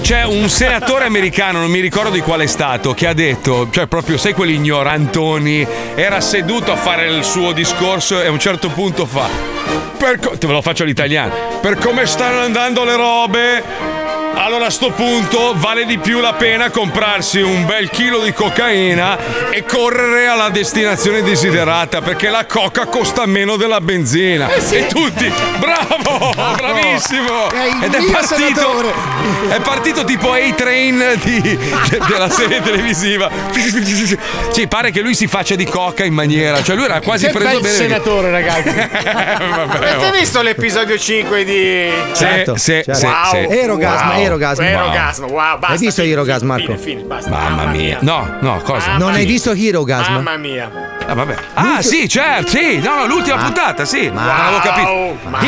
c'è un senatore americano, non mi ricordo di quale stato, che ha detto, cioè proprio, sai quelli ignorantoni, era seduto a fare il suo discorso e a un certo punto fa, per co- te ve lo faccio all'italiano, per come stanno andando le robe, allora a sto punto vale di più la pena comprarsi un bel chilo di cocaina e correre alla destinazione desiderata perché la coca costa meno della benzina. E tutti, bravo, bravissimo! È Ed è partito, è partito tipo A-Train di- de- della serie televisiva. Sì, pare che lui si faccia di coca in maniera, cioè lui era quasi Che preso bel bene. senatore, ragazzi. <laughs> Vabbè, Avete oh. visto l'episodio 5 di... Sì, Certo, sì, certo. sì, Wow. sì. Erogasm, Wow. Erogasm. Erogasm, wow, basta. Hai visto fine, Erogasm, fine, Marco? Fine, fine, basta. Mamma mia. No, no, cosa? Mamma Non hai mia. visto Herogasm? Mamma mia. Ah, vabbè. Ah, sì, certo, sì. No, no, l'ultima puntata, sì. Non avevo capito. Ma-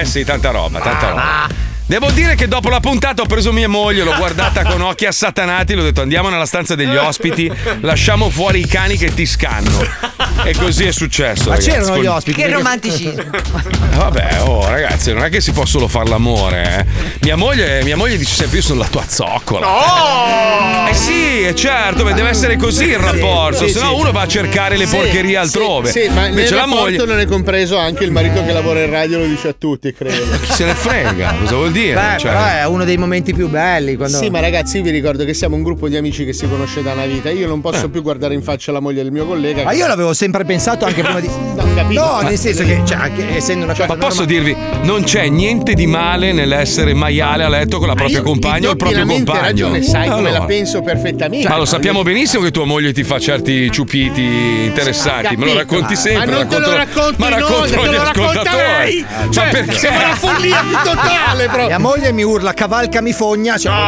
eh sì, tanta roba, tanta roba. Devo dire che dopo la puntata ho preso mia moglie, l'ho guardata con occhi assatanati, le ho detto andiamo nella stanza degli ospiti, lasciamo fuori i cani che ti scanno. E così è successo. Ma ragazzi, c'erano con- gli ospiti. Che perché- romanticismo. <laughs> Vabbè, oh ragazzi, non è che si può solo fare l'amore. eh. Mia moglie, mia moglie dice sempre io sono la tua zoccola. Oh! Eh sì, è certo, beh, deve essere così il rapporto, sì, se no sì. uno va a cercare le porcherie altrove. Sì, ma nel Invece la rapporto moglie non è compreso anche il marito che lavora in radio, lo dice a tutti, credo. chi se ne frega, cosa vuol dire? Dire. Beh, cioè. però è uno dei momenti più belli. Quando... Sì, ma ragazzi, io vi ricordo che siamo un gruppo di amici che si conosce da una vita. Io non posso più guardare in faccia la moglie del mio collega. Ma io l'avevo sempre pensato anche prima di. <laughs> Non capito. No, Ma- nel senso che, cioè, anche essendo una cosa. Ma posso normale- dirvi, non c'è niente di male nell'essere maiale a letto con la propria compagna o il proprio compagno. ragione, sai come Allora. la penso perfettamente. Ma lo sappiamo benissimo che tua moglie ti fa certi ciupiti interessanti, me lo racconti sempre. Ma non te lo racconti ma noi, raccontalo te lo racconta ascoltatori. lei. Ma Cioè, perché? sembra una follia totale, proprio. Mia moglie mi urla cavalcami fogna. Cioè, <laughs>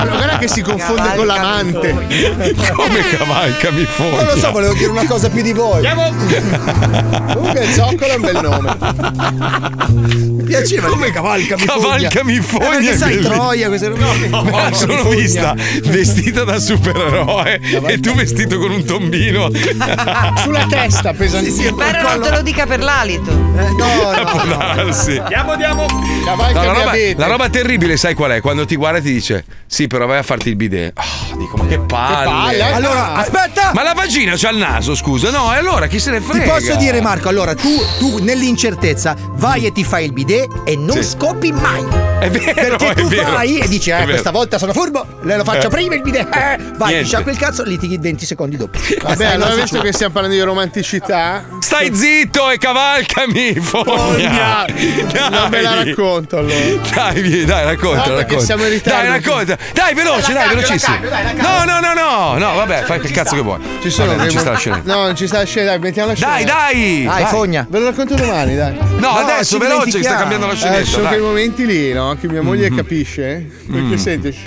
Allora, guarda che si confonde con l'amante. Come cavalcami fogna? Non lo so, volevo dire una cosa più di voi. Comunque Zoccola è un bel nome. Mi piaceva come cavalcami fogna. Cavalcami fogna. Eh, perché è sai bellissimo. Troia, queste robe. No, ma Cavalcami sono fogna. vista vestita da supereroe e tu vestito con un tombino <laughs> Sulla testa, pesantissimo. Spero non te lo dica per l'alito. Eh, no, <laughs> a può darsi. Andiamo, andiamo. No, Cavalca la, mi roba, la roba terribile, sai qual è? Quando ti guarda e ti dice: Sì, però vai a farti il bidet. Ah, dico, ma che palle. palle, eh? Allora, aspetta. Ma la vagina c'ha il naso, scusa. No, e allora chi se ne Ti frega? posso dire, Marco, allora tu, tu nell'incertezza vai e ti fai il bidet e non Sì. scopi mai. È vero, Perché è tu vero. vai e dici, eh, questa volta sono furbo, le lo faccio Eh. prima il bidet. Eh, vai, Niente. ti sciacqui il cazzo, litighi 20 secondi dopo. Vabbè, allora visto che stiamo parlando di romanticità. Stai zitto e cavalcami, fogna. Fogna. Non me la racconto allora. Dai, vieni, dai, racconta, No, perché racconta. siamo in ritardo. Dai, racconta. Dai, veloce, dai, velocissimo. No, no, no, no, no, vabbè, fai che cazzo che vuoi. Ci sono Vabbè, non ci sta la scena. No, non ci sta la scena, dai, mettiamo la scena. Dai, dai! Dai, fogna. Ve lo racconto domani, dai. No, adesso, veloce, che sta cambiando la scenetta. sono quei momenti lì, no? Che mia moglie capisce. eh? Perché Mm. sente shh,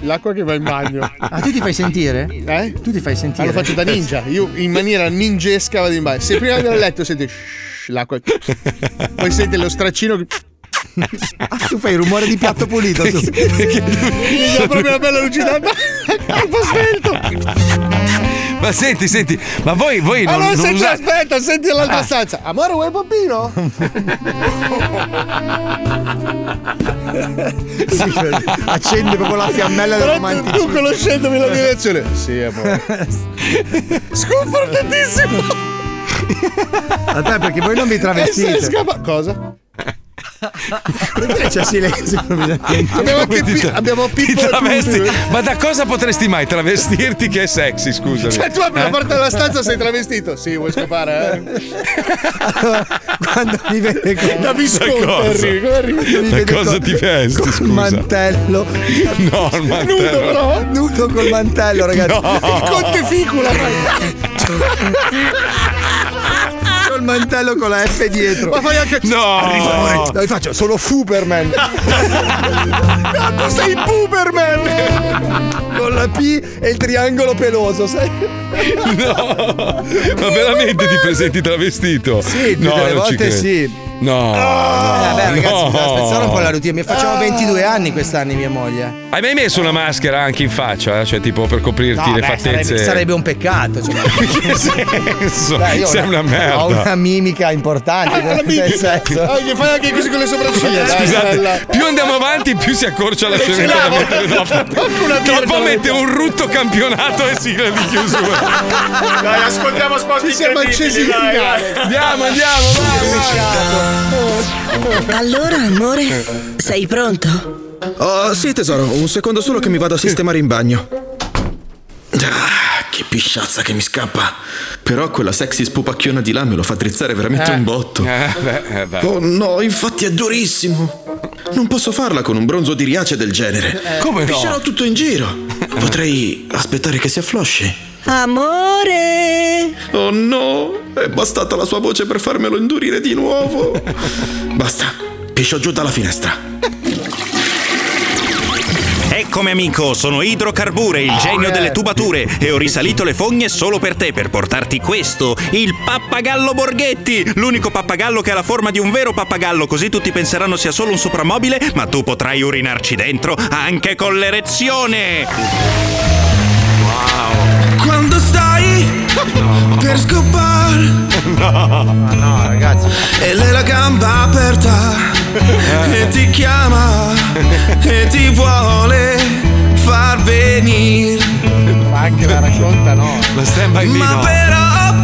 l'acqua che va in bagno. Ah, tu ti fai sentire? Eh? Tu ti fai Ah, sentire? lo faccio da ninja. Io in maniera ninjesca vado in bagno. Se prima a letto senti shh, <laughs> l'acqua. Poi sente lo straccino che. Ah, tu fai il rumore di piatto pulito. tu. Mi dà proprio una bella lucidata. <laughs> Un po' svelto. Ma senti, senti, ma voi, voi non, Allora, non se ci usa- aspetta, senti nell'altra Ah. stanza. Amore, vuoi il? Sì, <laughs> cioè, accende proprio la fiammella del Però tu, conoscendomi la mia reazione. Sì, amore. Sconfortatissimo. Aspetta, perché voi non vi <laughs> travestite. scappa. Cosa? Perché c'è silenzio? <laughs> Abbiamo anche pi- abbiamo Pippo travesti? Ma da cosa potresti mai travestirti che è sexy, scusami? Cioè, tu apri la Eh? porta della stanza sei travestito. Sì, vuoi scapare, eh? <laughs> Allora, quando mi vede con Da cosa? arrivi, arrivi? Da cosa con- ti vesti, col scusa? mantello. No, il Nudo, mantello. però. Nudo col mantello, ragazzi. No. Il conte ficula. Col mantello con la F dietro. Ma fai anche. No! Dai, faccio, sono Fuberman. No, tu sei Puberman. Con la P e il triangolo peloso, sai? No! Ma veramente ti presenti travestito? Sì, no, delle volte sì. No, Eh, no, vabbè, ragazzi, no. spezzare un po' la routine. Mi facciamo 22 anni quest'anno, mia moglie. Hai mai messo una maschera anche in faccia? Cioè, tipo per coprirti No, le beh, fattezze? sarebbe, sarebbe un peccato. Cioè. <laughs> che senso? Dai, Sei una merda. Ho una mimica importante. Ah, nel mimica. senso. Ah, gli fai anche così con le sopracciglia. dai, Scusate, bella. più andiamo avanti, più si accorcia la ce scenetta da mettere dopo. la mette un rutto campionato e sigla di chiusura. Dai, ascoltiamo spot Ci siamo accesi dai, finale. Andiamo, andiamo, vai, vai. Allora, amore, sei pronto? Oh, sì, tesoro, un secondo solo che mi vado a sistemare in bagno. Ah, che pisciazza che mi scappa. Però quella sexy spupacchiona di là me lo fa drizzare veramente un botto. Eh, beh, eh, beh. Oh no, infatti è durissimo. Non posso farla con un bronzo di riace del genere. Come no? Piscerò tutto in giro. <laughs> Potrei aspettare che si afflosci. Amore! Oh no, è bastata la sua voce per farmelo indurire di nuovo. <laughs> Basta, piscio giù dalla finestra. Eccomi amico, sono Idrocarbure, il genio delle tubature e ho risalito le fogne solo per te per portarti questo, il pappagallo Borghetti, l'unico pappagallo che ha la forma di un vero pappagallo, così tutti penseranno sia solo un soprammobile, ma tu potrai urinarci dentro anche con l'erezione. Quando stai per scopare No, ragazzi. e lei la gamba aperta e ti chiama e ti vuole far venire. Ma anche la racconta, no. Lo stand by me, Ma no. però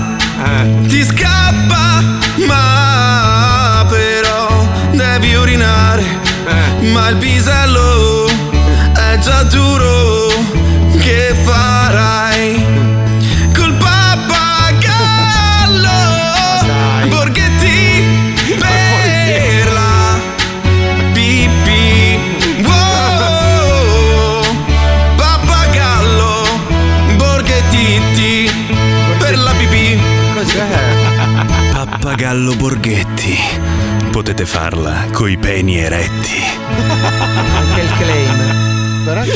Eh. ti scappa, ma però devi urinare, ma il pisello è già duro. Che farai? Pappagallo Borghetti. Potete farla coi peni eretti. Anche il claim. Però è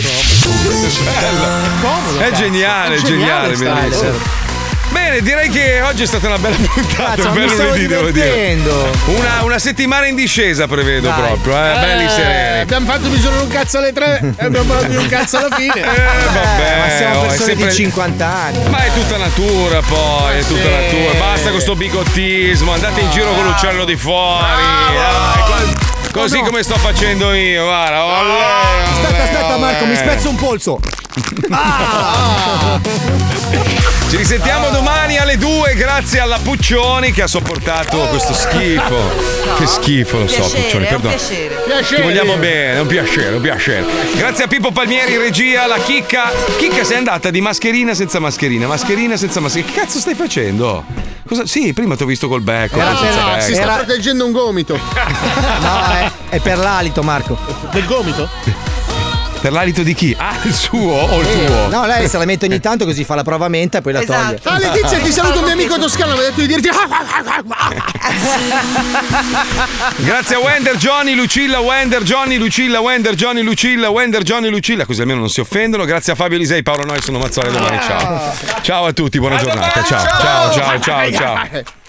comodo. È geniale, è geniale, sta- bellissimo. Bene, direi che oggi è stata una bella puntata. Cazzo, un bel lunedì, devo dire. Una, una settimana in discesa prevedo Dai. proprio, eh, belli Eh, sereni. Abbiamo fatto bisogno di un cazzo alle tre e <laughs> abbiamo parlato di un cazzo alla fine. Eh, vabbè, ma siamo oh, persone sempre- di 50 anni. Ma è tutta natura poi, è tutta sì. natura. Basta con sto bigottismo, andate in giro con l'uccello di fuori. dai, co- Così come sto facendo io, guarda. olè, Aspetta, olè, aspetta, Marco, mi olè. spezzo un polso. Ah! Ci risentiamo domani alle 2 grazie alla Puccioni che ha sopportato questo schifo. Che schifo, lo so, Piacere, Puccioni, è un perdono. piacere. Ti vogliamo bene, è un piacere, un piacere. Grazie a Pippo Palmieri, regia, la chicca. Chicca sei andata di mascherina senza mascherina, mascherina senza mascherina. Che cazzo stai facendo? Cosa? Sì, prima ti ho visto col becco. Era senza per- becco. Si sta Era- proteggendo un gomito. <laughs> No, è, è per l'alito, Marco. Del gomito? Per l'alito di chi? Ah, il suo o il tuo? No, lei se la mette ogni tanto così fa la prova menta e poi la toglie. Ah, Letizia, ti saluto un mio amico toscano. Mi ha detto di dirti. <laughs> Grazie a Wender, Johnny, Lucilla, Wender, Johnny, Lucilla, Wender, Johnny, Lucilla, Wender, Johnny, Lucilla, così almeno non si offendono. Grazie a Fabio Elisei, Paolo Noi, sono Mazzone domani. Ciao. Ciao a tutti, buona giornata. Ciao, ciao, ciao, ciao, ciao.